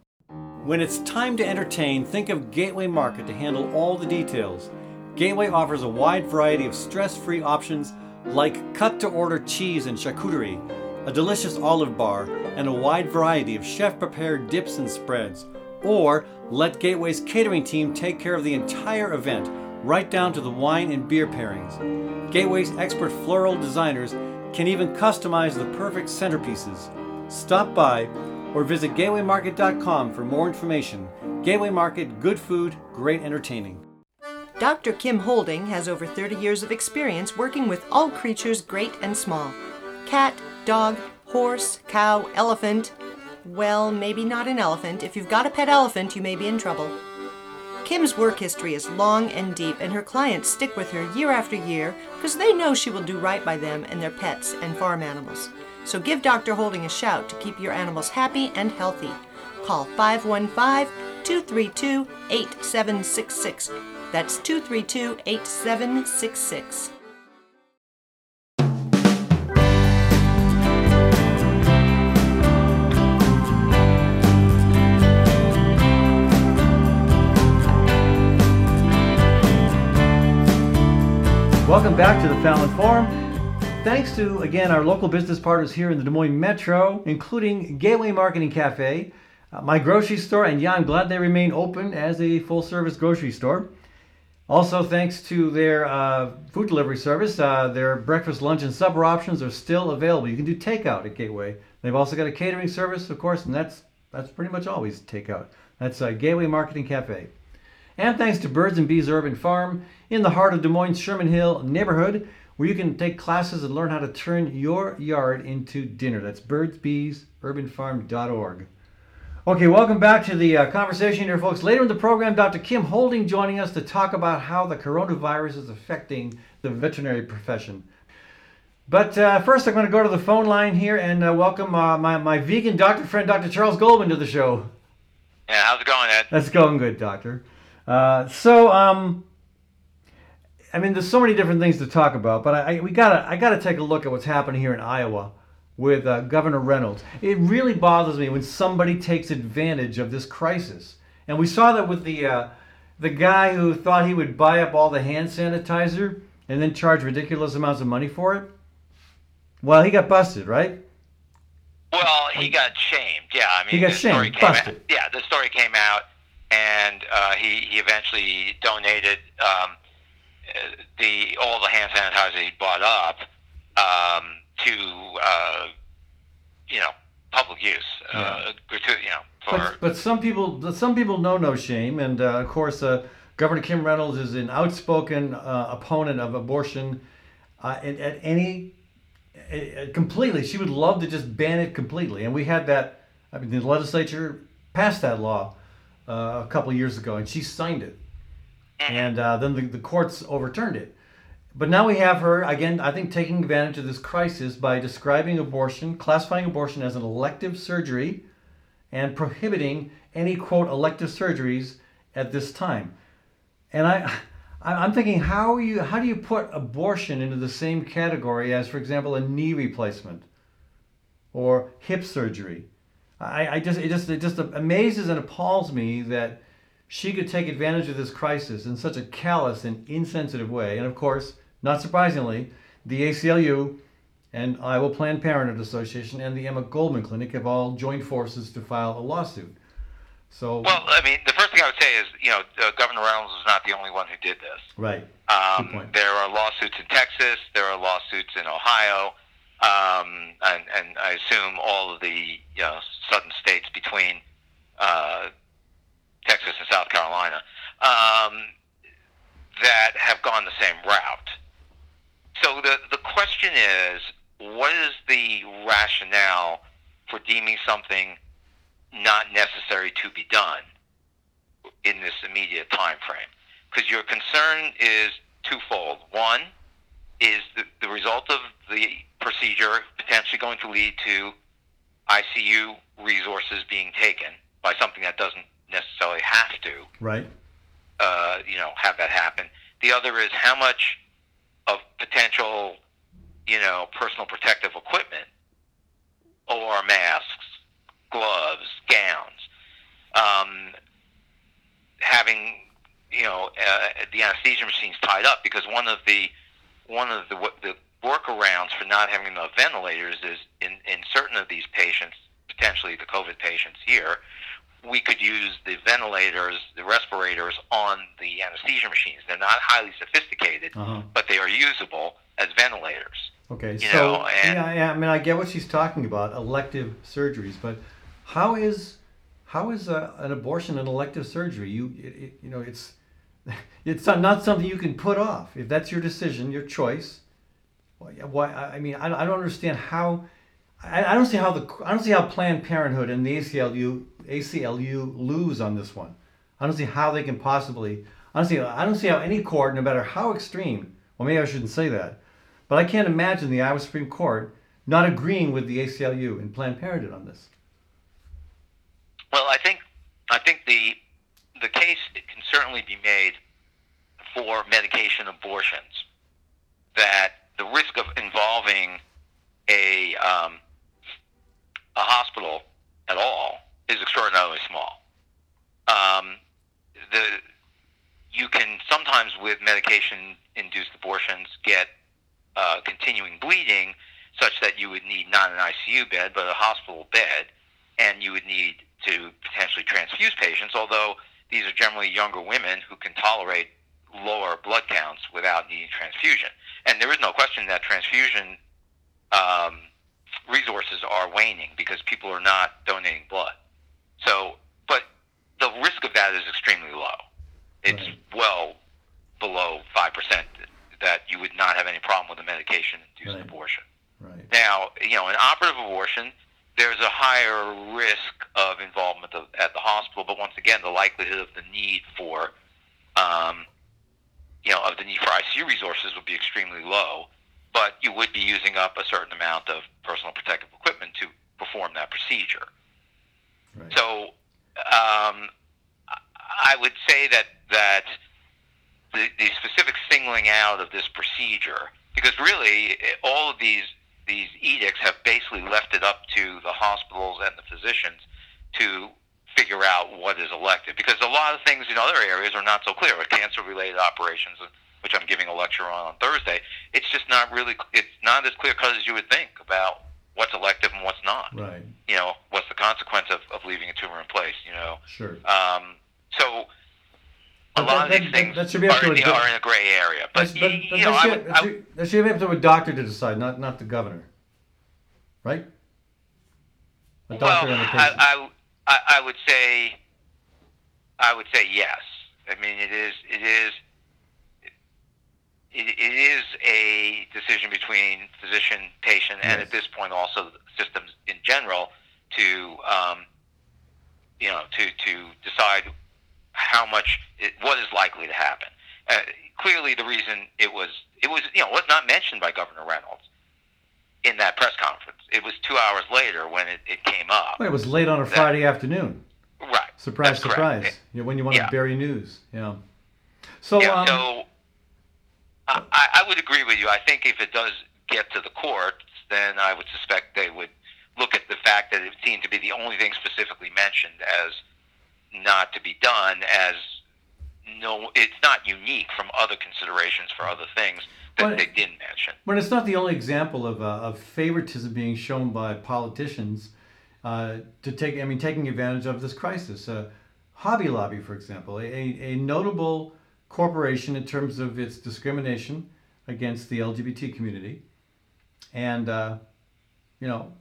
When it's time to entertain, think of Gateway Market to handle all the details. Gateway offers a wide variety of stress free options like cut to order cheese and charcuterie, a delicious olive bar, and a wide variety of chef prepared dips and spreads. Or let Gateway's catering team take care of the entire event, right down to the wine and beer pairings. Gateway's expert floral designers can even customize the perfect centerpieces. Stop by or visit gatewaymarket.com for more information. Gateway Market, good food, great entertaining. Dr. Kim Houlding has over 30 years of experience working with all creatures great and small cat, dog, horse, cow, elephant. Well, maybe not an elephant. If you've got a pet elephant, you may be in trouble. Kim's work history is long and deep, and her clients stick with her year after year because they know she will do right by them and their pets and farm animals. So give Dr. Houlding a shout to keep your animals happy and healthy. Call 515 232 8766. That's 232 8766. Welcome back to the Fallon Forum. Thanks to, again, our local business partners here in the Des Moines Metro, including Gateway Marketing Cafe, uh, my grocery store, and yeah, I'm glad they remain open as a full service grocery store. Also, thanks to their uh, food delivery service, uh, their breakfast, lunch, and supper options are still available. You can do takeout at Gateway. They've also got a catering service, of course, and that's that's pretty much always takeout. That's uh, Gateway Marketing Cafe. And thanks to Birds and Bees Urban Farm in the heart of Des Moines' Sherman Hill neighborhood, where you can take classes and learn how to turn your yard into dinner. That's birdsbeesurbanfarm.org. Okay, welcome back to the uh, conversation here, folks. Later in the program, Dr. Kim Houlding joining us to talk about how the coronavirus is affecting the veterinary profession. But uh, first, I'm going to go to the phone line here and uh, welcome uh, my, my vegan doctor friend, Dr. Charles Goldman, to the show. Yeah, how's it going, Ed? That's going good, doctor. Uh, so, um, I mean, there's so many different things to talk about, but I, I we gotta I gotta take a look at what's happening here in Iowa with uh, Governor Reynolds. It really bothers me when somebody takes advantage of this crisis, and we saw that with the uh, the guy who thought he would buy up all the hand sanitizer and then charge ridiculous amounts of money for it. Well, he got busted, right? Well, he got shamed. Yeah, I mean, He got the story shamed, came busted. Out, yeah, the story came out, and uh, he he eventually donated um, uh, the all the hand sanitizer he bought up um, to uh, you know public use, uh, gratu- you know for But, but some people, some people know no shame, and uh, of course, uh, Governor Kim Reynolds is an outspoken uh, opponent of abortion. Uh, at, at any, uh, completely, she would love to just ban it completely, and we had that. I mean, the legislature passed that law uh, a couple years ago, and she signed it, and uh, then the, the courts overturned it. But now we have her again. I think taking advantage of this crisis by describing abortion, classifying abortion as an elective surgery and prohibiting any quote elective surgeries at this time. And I, I- I'm thinking, how you how do you put abortion into the same category as, for example, a knee replacement or hip surgery? I, I just it just it just amazes and appalls me that she could take advantage of this crisis in such a callous and insensitive way. And of course, not surprisingly, the ACLU and Iowa Planned Parenthood Association and the Emma Goldman Clinic have all joined forces to file a lawsuit. So, well, I mean, the first thing I would say is you know uh, Governor Reynolds is not the only one who did this. right. Um, there are lawsuits in Texas. There are lawsuits in Ohio, um, and, and I assume all of the you know, southern states between uh, Texas and South Carolina um, that have gone the same route. So the the question is, what is the rationale for deeming something not necessary to be done in this immediate time frame? because your concern is twofold. One is the, the result of the procedure potentially going to lead to ICU resources being taken by something that doesn't necessarily have to, Right. uh, you know, have that happen. The other is how much of potential, you know, personal protective equipment or masks, gloves, gowns, um, having you know uh, the anesthesia machines tied up because one of the one of the the workarounds for not having enough ventilators is in in certain of these patients, potentially the COVID patients here, we could use the ventilators, the respirators on the anesthesia machines. They're not highly sophisticated, Uh-huh. but they are usable as ventilators. Okay. You so, know, and- yeah, yeah, I mean, I get what she's talking about, elective surgeries, but how is how is a, an abortion an elective surgery? You it, you know, it's it's not, not something you can put off. If that's your decision, your choice. Why? I mean, I, I don't understand how. I, I don't see how the I don't see how Planned Parenthood and the ACLU ACLU lose on this one. I don't see how they can possibly. Honestly, I don't see how any court, no matter how extreme. Well, maybe I shouldn't say that, but I can't imagine the Iowa Supreme Court not agreeing with the ACLU and Planned Parenthood on this. Well, I think I think the the case can certainly be made for medication abortions that the risk of involving a um, a hospital at all is extraordinarily small. Um, the you can sometimes with medication induced abortions get uh, continuing bleeding such that you would need not an ICU bed but a hospital bed and you would need to potentially transfuse patients, although these are generally younger women who can tolerate lower blood counts without needing transfusion. And there is no question that transfusion um, resources are waning because people are not donating blood. So, but the risk of that is extremely low. It's Right. well below 5% that you would not have have any problem with a medication-induced Right. abortion. Right. Now, you know, an operative abortion, there's a higher risk of involvement of, at the hospital, but once again, the likelihood of the need for, um, you know, of the need for ICU resources would be extremely low. But you would be using up a certain amount of personal protective equipment to perform that procedure. Right. So, um, I would say that that the, the specific singling out of this procedure, because really all of these these edicts have basically left it up to the hospitals and the physicians to figure out what is elective. Because a lot of things in other areas are not so clear. With cancer-related operations, which I'm giving a lecture on on Thursday, it's just not really it's not as clear cut as you would think about what's elective and what's not Right. you know, what's the consequence of, of leaving a tumor in place, you know. Sure. Um, so a But lot that- of these that- things that should be up are, to in a the, doc- are in a gray area. But, but, but you know, should, would, should, be up to a doctor to decide, not not the governor. Right? A well, doctor and a patient. I, I, I, I would say, I would say yes. I mean, it is, it is, it, it is a decision between physician, patient, and at this point also systems in general to, um, you know, to to decide how much it, what is likely to happen. Uh, clearly, the reason it was it was you know was not mentioned by Governor Reynolds in that press conference. It was two hours later when it, it came up. Well, it was late on a Friday afternoon. Right. Surprise, surprise. You know, when you want Yeah. to bury news. Yeah. So, yeah, um, so I, I I would agree with you. I think if it does get to the courts, then I would suspect they would look at the fact that it seemed to be the only thing specifically mentioned as not to be done as no it's not unique from other considerations for other things that Well, they didn't mention. when it's not the only example of, uh, of favoritism being shown by politicians uh, to take, I mean, taking advantage of this crisis. Uh, Hobby Lobby, for example, a, a notable corporation in terms of its discrimination against the LGBT community, and uh, you know,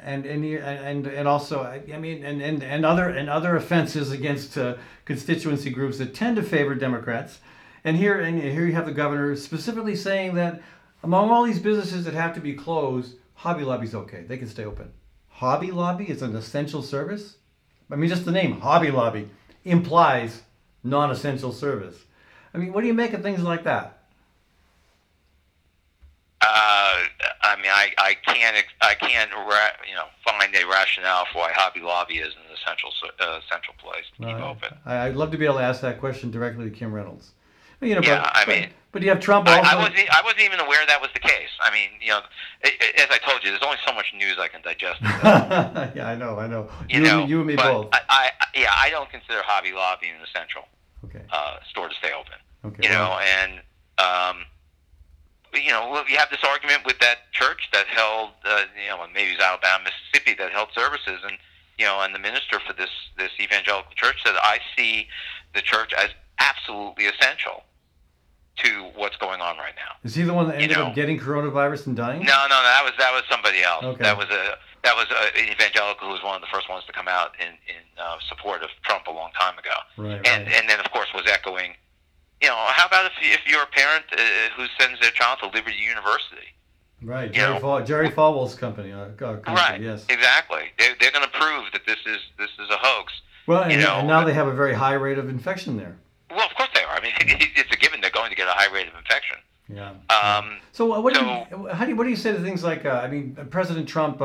and and and and also, I mean, and, and, and other and other offenses against uh, constituency groups that tend to favor Democrats. And here and here you have the governor specifically saying that among all these businesses that have to be closed, Hobby Lobby's okay; they can stay open. Hobby Lobby is an essential service. I mean, just the name Hobby Lobby implies non-essential service. I mean, what do you make of things like that? Uh, I I, can't I can't you know find a rationale for why Hobby Lobby is an essential uh, essential place to keep Uh, open. I, I'd love to be able to ask that question directly to Kim Reynolds. But, you know, Yeah, but, I mean- but, you have Trump I, also. I wasn't. I wasn't even aware that was the case. I mean, you know, i i as I told you, there's only so much news I can digest. yeah, I know, I know. You, You, know, and me, you and me but both. I, I, yeah, I don't consider Hobby Lobby an essential okay, uh, store to stay open. okay. You know, and um, you know, you have this argument with that church that held, uh, you know, maybe it was Alabama, Mississippi, that held services, and you know, and the minister for this this evangelical church said, "I see the church as absolutely essential to what's going on right now." is he the one that you ended know- up getting coronavirus and dying? No, no, that was that was somebody else. Okay. That was a that was a, an evangelical who was one of the first ones to come out in in uh, support of Trump a long time ago, Right, and right. and then of course was echoing, you know, how about if if you're a parent uh, who sends their child to Liberty University? right. Jerry, Fal- Jerry Falwell's company. Uh, company, Right. Yes. Exactly. They're they're going to prove that this is this is a hoax. Well, and, you know, and now they have a very high rate of infection there. Well, of course they are. I mean, it's a given they're going to get a high rate of infection. Yeah. Um, So what do So- you, how do you, what do you say to things like uh, I mean President Trump uh,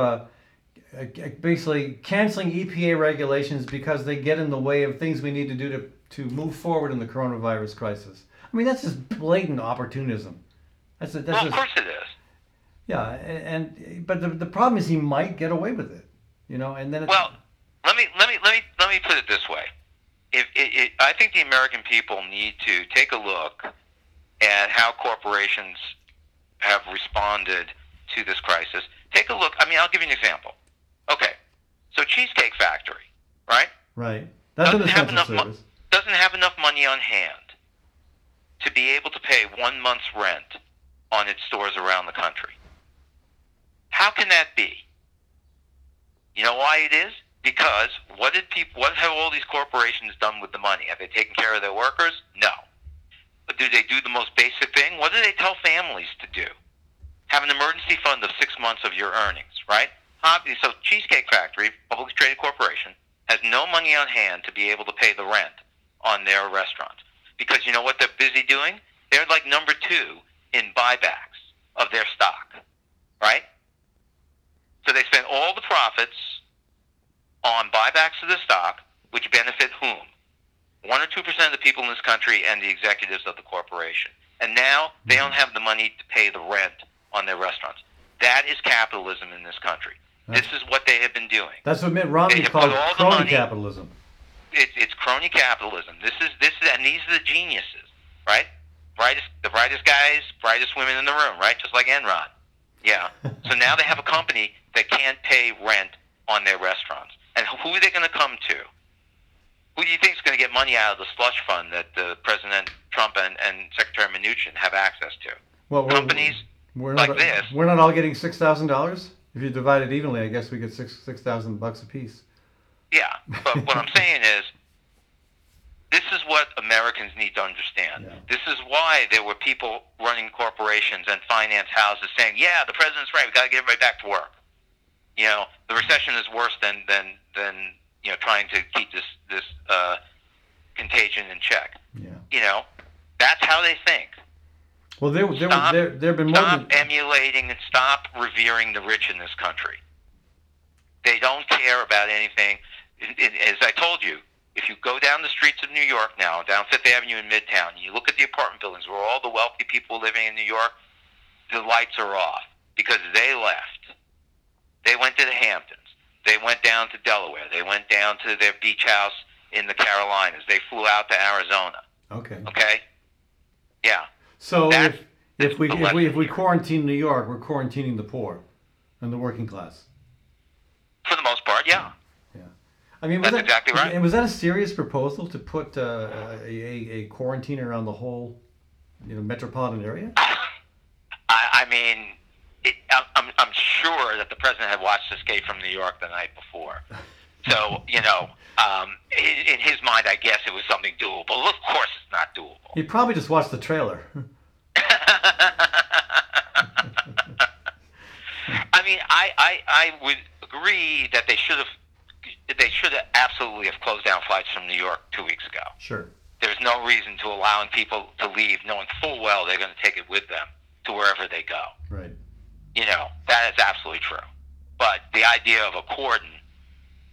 uh, basically canceling EPA regulations because they get in the way of things we need to do to to move forward in the coronavirus crisis. I mean that's just blatant opportunism. That's a, that's well, of just, course it is. yeah, and, and but the, the problem is he might get away with it, you know, and then it's, Well, let me let me let me let me put it this way. If it, it, I think the American people need to take a look at how corporations have responded to this crisis. Take a look. I mean, I'll give you an example. Okay, so Cheesecake Factory, right, right. That's an doesn't have essential enough mo- service. Doesn't have enough money on hand to be able to pay one month's rent on its stores around the country. How can that be? You know why it is? Because what did people? What have all these corporations done with the money? Have they taken care of their workers? No. But do they do the most basic thing? What do they tell families to do? Have an emergency fund of six months of your earnings, right? So Cheesecake Factory, publicly traded corporation, has no money on hand to be able to pay the rent on their restaurant because you know what they're busy doing? They're like number two in buybacks of their stock, right? So they spend all the profits on buybacks of the stock, which benefit whom? One or two percent of the people in this country and the executives of the corporation. And now they don't have the money to pay the rent on their restaurants. That is capitalism in this country. This is what they have been doing. That's what Mitt Romney They have called put all the crony capitalism. It, it's crony capitalism. This is this is, and these are the geniuses, right? Brightest, the brightest guys, brightest women in the room, right? Just like Enron. Yeah. so now they have a company that can't pay rent on their restaurants, and who are they going to come to? Who do you think is going to get money out of the slush fund that uh, President Trump and, and Secretary Mnuchin have access to? Well, we're- Companies we're like not, this. We're not all getting six thousand dollars. If you divide it evenly, I guess we get six six thousand bucks a piece. Yeah, but what I'm saying is, this is what Americans need to understand. Yeah. This is why there were people running corporations and finance houses saying, "Yeah, the president's right. We got to get everybody back to work." You know, the recession is worse than than than you know trying to keep this this uh, contagion in check. Yeah. You know, that's how they think. Well, there there Stop- there there have been more Stop than emulating and stop revering the rich in this country. They don't care about anything. It- it- As I told you, if you go down the streets of New York now, down Fifth Avenue in Midtown, and you look at the apartment buildings where all the wealthy people living in New York, the lights are off because they left. They went to the Hamptons. They went down to Delaware. They went down to their beach house in the Carolinas. They flew out to Arizona. okay. Okay? Yeah. So if if we if we if we quarantine New York, we're quarantining the poor and the working class. For the most part, yeah. I mean, was That's that, exactly right. And was that a serious proposal to put uh, a, a a quarantine around the whole, you know, metropolitan area? I, I mean, it, I'm, I'm, I'm sure that the president had watched Escape from New York the night before. So, you know, um, in, in his mind, I guess it was something doable. Of course, it's not doable. He probably just watched the trailer. I mean, I, I, I would agree that they should have, they should have absolutely have closed down flights from New York two weeks ago. sure. There's no reason to allowing people to leave knowing full well they're going to take it with them to wherever they go. Right. You know, that is absolutely true. But the idea of a cordon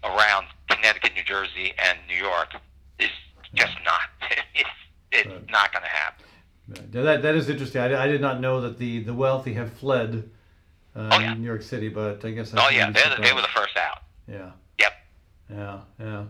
around Connecticut, New Jersey, and New York is just not, it's, it's Right. not going to happen. That that is interesting. I, did- I did not know that the the wealthy have fled uh, Oh, yeah. New York City, but I guess. Oh, yeah, the, they were the first out. Yeah. Yeah, yeah.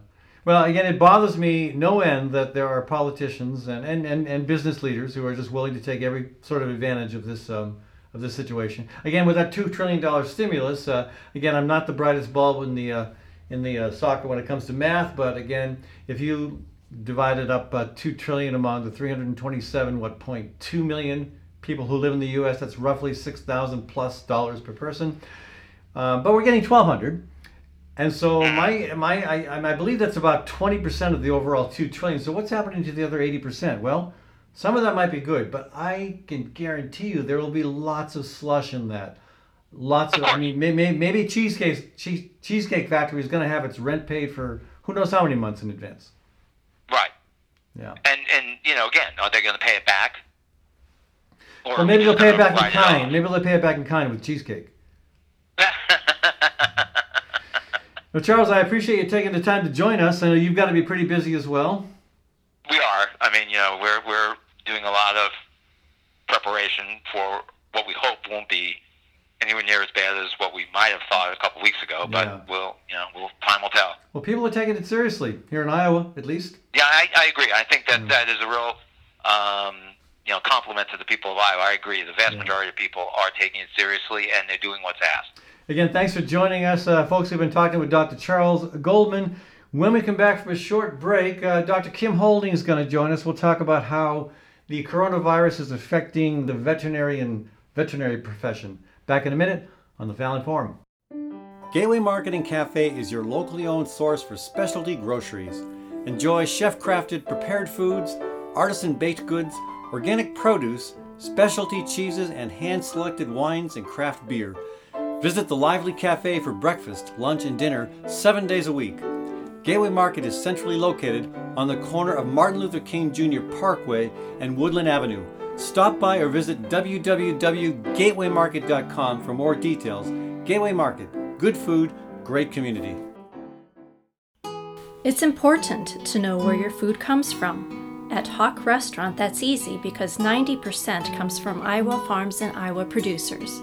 Well, again, it bothers me no end that there are politicians and, and, and, and business leaders who are just willing to take every sort of advantage of this um, of this situation. Again, with that two trillion dollar stimulus, uh, again, I'm not the brightest bulb in the uh, in the uh, soccer when it comes to math, but again, if you divided up uh, two trillion among the 327 what point two million people who live in the U.S., that's roughly six thousand plus dollars per person. Um, but we're getting 1,200. And so my my I, I believe that's about 20% of the overall 2 trillion. So what's happening to the other 80%? Well, some of that might be good, but I can guarantee you there will be lots of slush in that. Lots of I mean may, may, maybe cheesecake cheese, cheesecake factory is going to have its rent paid for who knows how many months in advance. Right. Yeah. And, and you know, again, are they going to pay it back? Or Well, maybe they'll pay it back in kind. Maybe they'll pay it back in kind with cheesecake. Well, Charles, I appreciate you taking the time to join us. I know you've got to be pretty busy as well. We are. I mean, you know, we're we're doing a lot of preparation for what we hope won't be anywhere near as bad as what we might have thought a couple weeks ago. But Yeah. we'll, you know, we'll time will tell. Well, people are taking it seriously here in Iowa, at least. Yeah, I, I agree. I think that that is a real, um, you know, compliment to the people of Iowa. I agree. The vast Yeah. majority of people are taking it seriously and they're doing what's asked. Again, thanks for joining us, uh, folks. We've been talking with Dr. Charles Goldman. When we come back from a short break, uh, Dr. Kim Houlding is going to join us. We'll talk about how the coronavirus is affecting the veterinary and veterinary profession. Back in a minute on the Fallon Forum. Gateway Marketing Cafe is your locally owned source for specialty groceries. Enjoy chef crafted prepared foods, artisan baked goods, organic produce, specialty cheeses, and hand selected wines and craft beer. Visit the Lively Cafe for breakfast, lunch, and dinner seven days a week. Gateway Market is centrally located on the corner of Martin Luther King Jr. Parkway and Woodland Avenue. Stop by or visit www.gatewaymarket.com for more details. Gateway Market, good food, great community. It's important to know where your food comes from. At HoQ Restaurant, that's easy because 90% comes from Iowa farms and Iowa producers.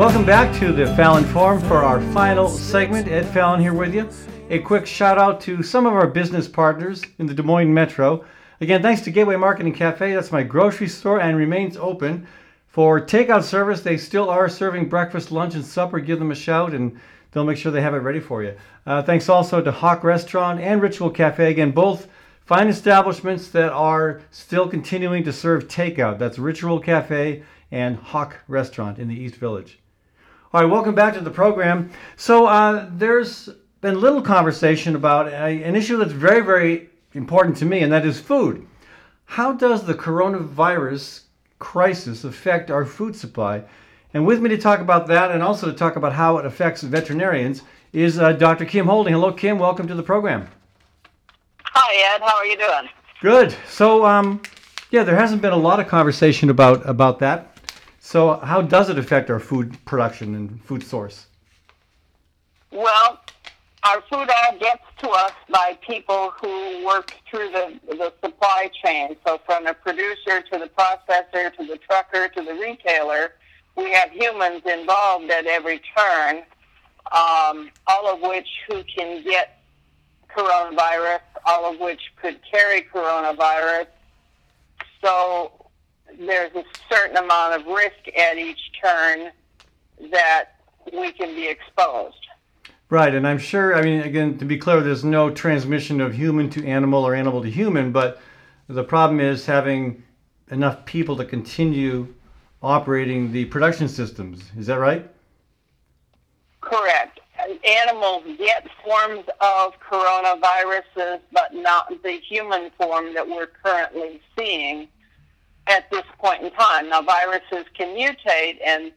Welcome back to the Fallon Forum for our final segment. Ed Fallon here with you. A quick shout out to some of our business partners in the Des Moines Metro. Again, thanks to Gateway Marketing Cafe, that's my grocery store and remains open. For takeout service, they still are serving breakfast, lunch, and supper. Give them a shout and they'll make sure they have it ready for you. Uh, thanks also to HoQ Restaurant and Ritual Cafe. Again, both fine establishments that are still continuing to serve takeout. That's Ritual Cafe and HoQ Restaurant in the East Village. All right, welcome back to the program. So uh, there's been little conversation about a, an issue that's very, very important to me, and that is food. How does the coronavirus crisis affect our food supply? And with me to talk about that and also to talk about how it affects veterinarians is uh, Dr. Kim Houlding. Hello, Kim. Welcome to the program. Hi, Ed. How are you doing? Good. So, um, yeah, there hasn't been a lot of conversation about about that. So, how does it affect our food production and food source? Well, our food all gets to us by people who work through the, the supply chain. So, from the producer to the processor to the trucker to the retailer, we have humans involved at every turn, um, all of which who can get coronavirus, all of which could carry coronavirus. So, there's a certain amount of risk at each turn that we can be exposed. Right, and I'm sure, I mean, again, to be clear, there's no transmission of human to animal or animal to human, but the problem is having enough people to continue operating the production systems. Is that right? Correct. Animals get forms of coronaviruses, but not the human form that we're currently seeing at this point in time. Now, viruses can mutate, and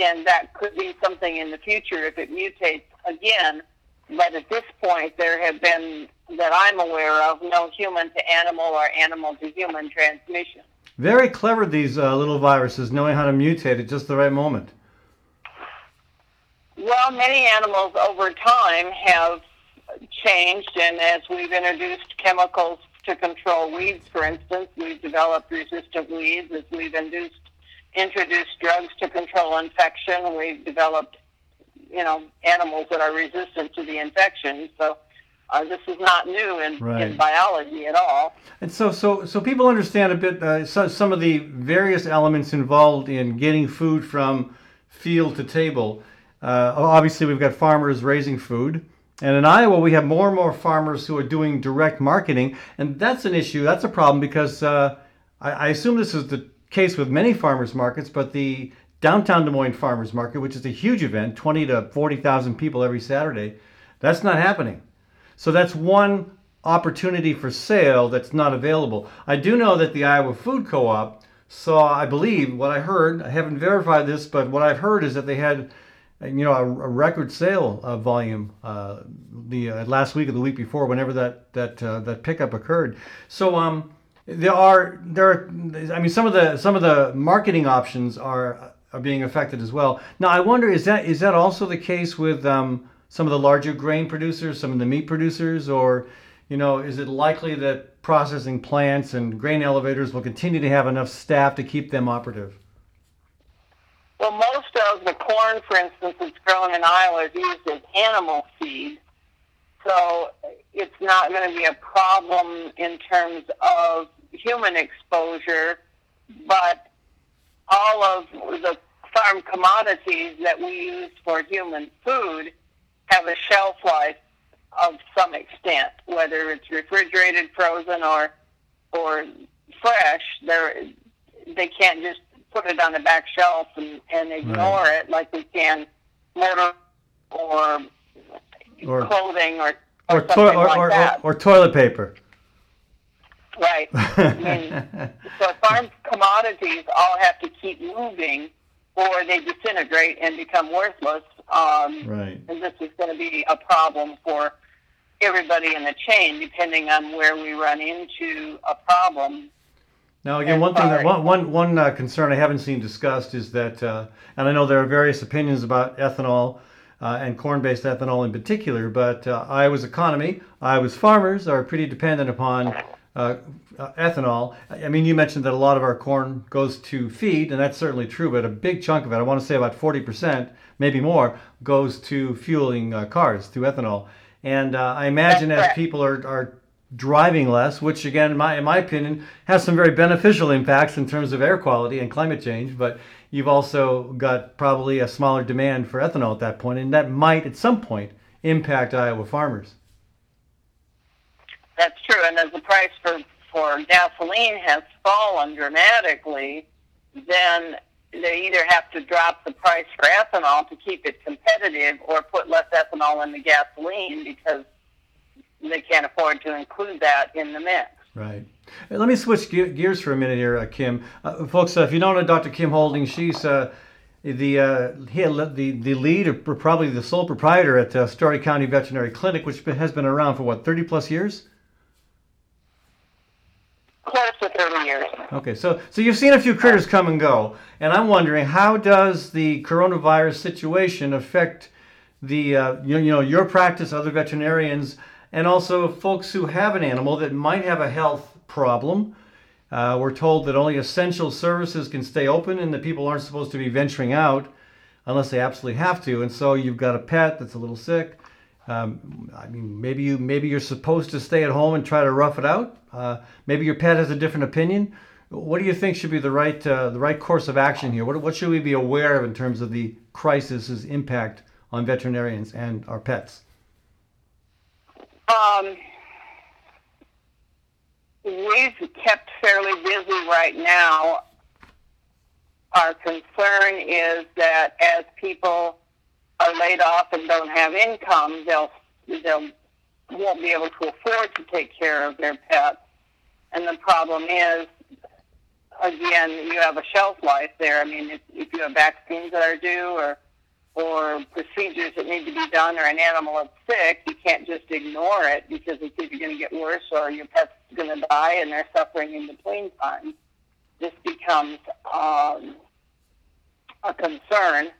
and that could be something in the future if it mutates again. But at this point, there have been that I'm aware of no human to animal or animal to human transmission. Very clever, these uh, little viruses, knowing how to mutate at just the right moment. Well, many animals over time have changed, and as we've introduced chemicals to control weeds, for instance, we've developed resistant weeds. As we've induced, introduced drugs to control infection, we've developed, you know, animals that are resistant to the infection. So uh, this is not new in, Right. in biology at all. And so, so, so people understand a bit uh, so, some of the various elements involved in getting food from field to table. Uh, obviously, we've got farmers raising food, and in Iowa, we have more and more farmers who are doing direct marketing, and that's an issue. That's a problem because uh, I, I assume this is the case with many farmers markets, but the downtown Des Moines Farmers Market, which is a huge event, twenty to forty thousand people every Saturday, that's not happening. So that's one opportunity for sale that's not available. I do know that the Iowa Food Co-op saw, I believe, what I heard. I haven't verified this, but what I've heard is that they had, you know, a, a record sale uh, volume uh, the uh, last week or the week before, whenever that that uh, that pickup occurred. So um, there are there are, I mean, some of the some of the marketing options are are being affected as well. Now, I wonder is that is that also the case with um, some of the larger grain producers, some of the meat producers, or you know, is it likely that processing plants and grain elevators will continue to have enough staff to keep them operative? So most of the corn, for instance, that's grown in Iowa is used as animal feed. So it's not going to be a problem in terms of human exposure, but all of the farm commodities that we use for human food have a shelf life of some extent, whether it's refrigerated, frozen, or or fresh. They're they can't just put it on the back shelf and, and ignore Right. it like we can motor or, Or- clothing or Or, or, to- something or, like or, that. or, or toilet paper. right. I mean, so farm commodities all have to keep moving or they disintegrate and become worthless. Um, right. and this is going to be a problem for everybody in the chain, depending on where we run into a problem. Now, again, one thing that one one one uh, concern I haven't seen discussed is that, uh, and I know there are various opinions about ethanol uh, and corn-based ethanol in particular, but uh, Iowa's economy, Iowa's farmers are pretty dependent upon uh, uh, ethanol. I I mean, you mentioned that a lot of our corn goes to feed, and that's certainly true, but a big chunk of it, I want to say about 40%, maybe more, goes to fueling uh, cars through ethanol. And uh, I imagine That's as correct. people are, are driving less, which again, in my, in my opinion, has some very beneficial impacts in terms of air quality and climate change. But you've also got probably a smaller demand for ethanol at that point, and that might at some point impact Iowa farmers. That's true. And as the price for, for gasoline has fallen dramatically, then they either have to drop the price for ethanol to keep it competitive or put less ethanol in the gasoline because they can't afford to include that in the mix. Right. Let me switch gears for a minute here, uh, Kim. Uh, folks, uh, if you don't know Dr. Kim Houlding, she's uh, the uh, the the lead or probably the sole proprietor at uh, Story County Veterinary Clinic, which has been around for what 30 plus years. Close to 30 years. Okay, so so you've seen a few critters come and go, and I'm wondering how does the coronavirus situation affect the uh, you, you know your practice, other veterinarians, and also folks who have an animal that might have a health problem. Uh, we're told that only essential services can stay open, and that people aren't supposed to be venturing out unless they absolutely have to. And so you've got a pet that's a little sick. Um, I mean, maybe you maybe you're supposed to stay at home and try to rough it out. Uh, maybe your pet has a different opinion. What do you think should be the right uh, the right course of action here? What what should we be aware of in terms of the crisis's impact on veterinarians and our pets? Um, we've kept fairly busy right now. Our concern is that as people are laid off and don't have income, they'll they'll won't be able to afford to take care of their pets. And the problem is, again, you have a shelf life there. I mean, if, if you have vaccines that are due or or procedures that need to be done or an animal is sick, you can't just ignore it because it's either going to get worse or your pet's going to die and they're suffering in between time. This becomes um, a concern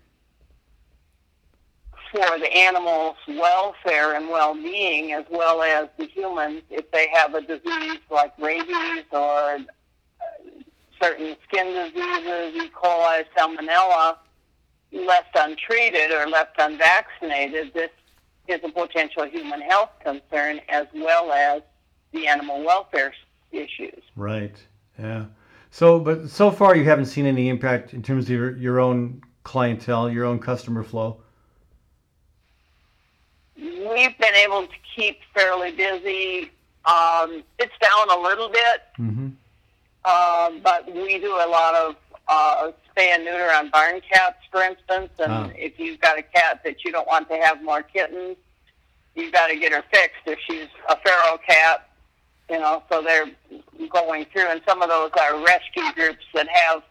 for the animal's welfare and well-being as well as the humans if they have a disease like rabies or uh, certain skin diseases, E. coli, salmonella, left untreated or left unvaccinated, this is a potential human health concern as well as the animal welfare issues. Right. Yeah. So, but so far you haven't seen any impact in terms of your, your own clientele, your own customer flow. We've been able to keep fairly busy. Um, it's down a little bit, Mm-hmm. uh, but we do a lot of uh, spay and neuter on barn cats, for instance. And Ah. if you've got a cat that you don't want to have more kittens, you've got to get her fixed if she's a feral cat. You know, so they're going through, and some of those are rescue groups that have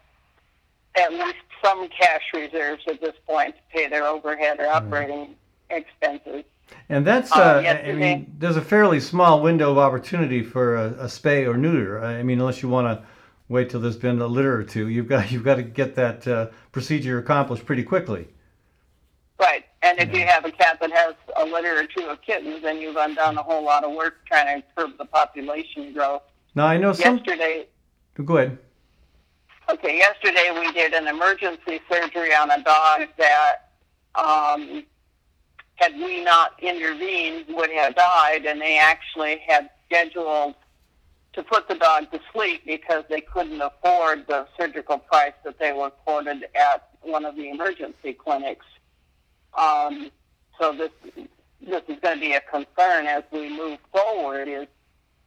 at least some cash reserves at this point to pay their overhead or operating expenses. And that's, Uh, uh, I mean, there's a fairly small window of opportunity for a, a spay or neuter. I mean, unless you want to wait till there's been a litter or two, you've got you've got to get that uh, procedure accomplished pretty quickly. Right. And if you have a cat that has a litter or two of kittens, then you've undone a whole lot of work trying to curb the population growth. Now I know some. Yesterday, Go ahead. Okay, yesterday we did an emergency surgery on a dog that, um, had we not intervened, would have died, and they actually had scheduled to put the dog to sleep because they couldn't afford the surgical price that they were quoted at one of the emergency clinics. Um, so this this is going to be a concern as we move forward. Is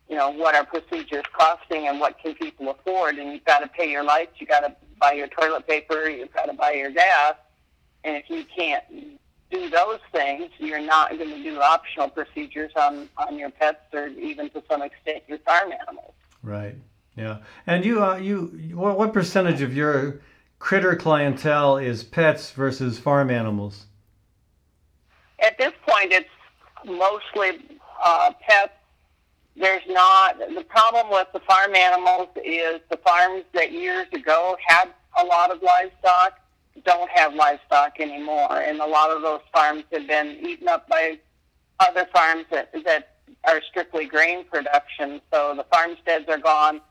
you know what are procedures costing and what can people afford? And you've got to pay your lights, you got to buy your toilet paper, you've got to buy your gas, and if you can't do those things, you're not going to do optional procedures on on your pets or even to some extent your farm animals. Right. Yeah. And you, uh, you, what, what percentage of your critter clientele is pets versus farm animals? At this point, it's mostly uh, pets. There's not the problem with the farm animals is the farms that years ago had a lot of livestock don't have livestock anymore, and a lot of those farms have been eaten up by other farms that that are strictly grain production. So the farmsteads are gone.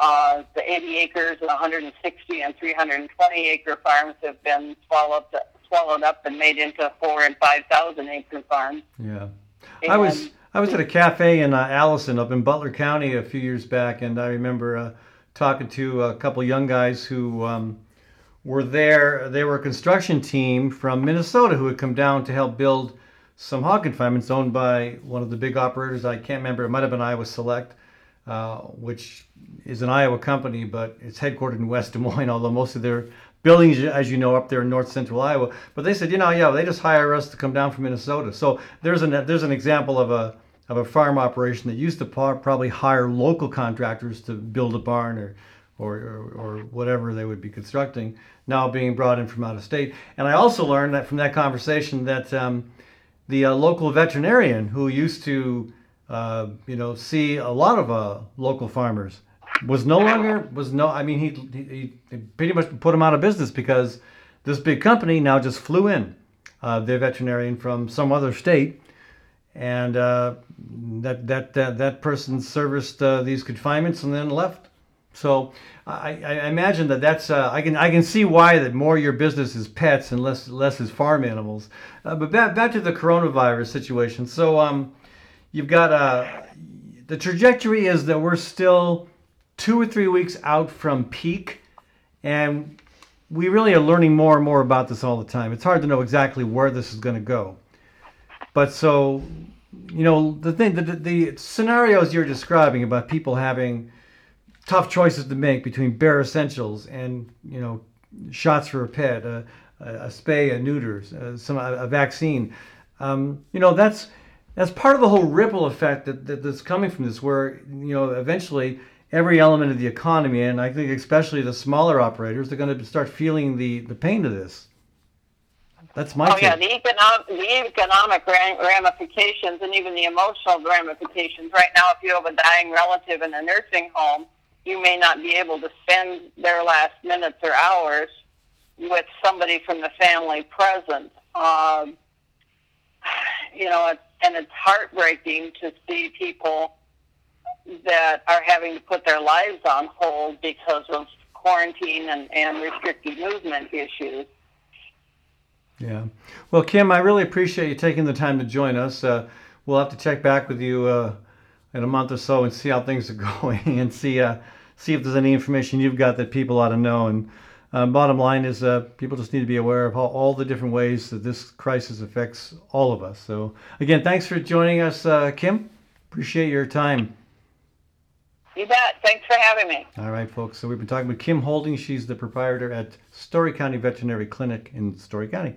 Uh, the 80 acres and 160 and 320 acre farms have been swallowed swallowed up and made into four and five thousand acre farms. Yeah, I was I was at a cafe in uh, Allison up in Butler County a few years back, and I remember uh, talking to a couple young guys who um, were there. They were a construction team from Minnesota who had come down to help build some hog confinements owned by one of the big operators. I can't remember. It might have been Iowa Select, uh, which is an Iowa company, but it's headquartered in West Des Moines. Although most of their buildings, as you know, up there in north central Iowa. But they said, you know, yeah, they just hire us to come down from Minnesota. So there's an there's an example of a of a farm operation that used to probably hire local contractors to build a barn or or, or, or, whatever they would be constructing, now being brought in from out of state. And I also learned that from that conversation that um, the uh, local veterinarian who used to, uh, you know, see a lot of uh, local farmers was no longer was no. I mean, he, he, he pretty much put him out of business because this big company now just flew in uh, their veterinarian from some other state and uh, that that that that person serviced uh, these confinements and then left. So I, I imagine that that's uh, I can I can see why that more your business is pets and less less is farm animals. Uh, but back back to the coronavirus situation. So um, you've got uh, the trajectory is that we're still two or three weeks out from peak, and we really are learning more and more about this all the time. It's hard to know exactly where this is going to go. But so you know the thing the, the scenarios you're describing about people having tough choices to make between bare essentials and you know shots for a pet, a, a spay, a neuter, uh, some a, vaccine. Um, you know that's that's part of the whole ripple effect that, that, that's coming from this, where you know eventually every element of the economy, and I think especially the smaller operators, they're going to start feeling the the pain of this. That's my. Oh take. yeah, the economic the economic ramifications and even the emotional ramifications. Right now, if you have a dying relative in a nursing home you may not be able to spend their last minutes or hours with somebody from the family present. Um, you know, it's, and it's heartbreaking to see people that are having to put their lives on hold because of quarantine and, and restricted movement issues. Yeah. Well, Kim, I really appreciate you taking the time to join us. Uh, we'll have to check back with you uh, in a month or so and see how things are going and see uh, see if there's any information you've got that people ought to know. And uh, bottom line is, uh, people just need to be aware of how, all the different ways that this crisis affects all of us. So again, thanks for joining us, uh, Kim. Appreciate your time. You bet. Thanks for having me. All right, folks. So we've been talking with Kim Houlding. She's the proprietor at Story County Veterinary Clinic in Story County.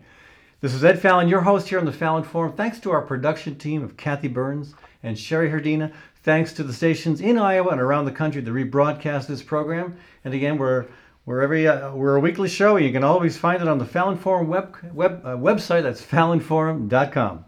This is Ed Fallon, your host here on the Fallon Forum. Thanks to our production team of Kathy Burns and Sherry Herdina. Thanks to the stations in Iowa and around the country that rebroadcast this program. And again, we're we're every uh, we're a weekly show. You can always find it on the Fallon Forum web, web uh, website. That's fallonforum.com.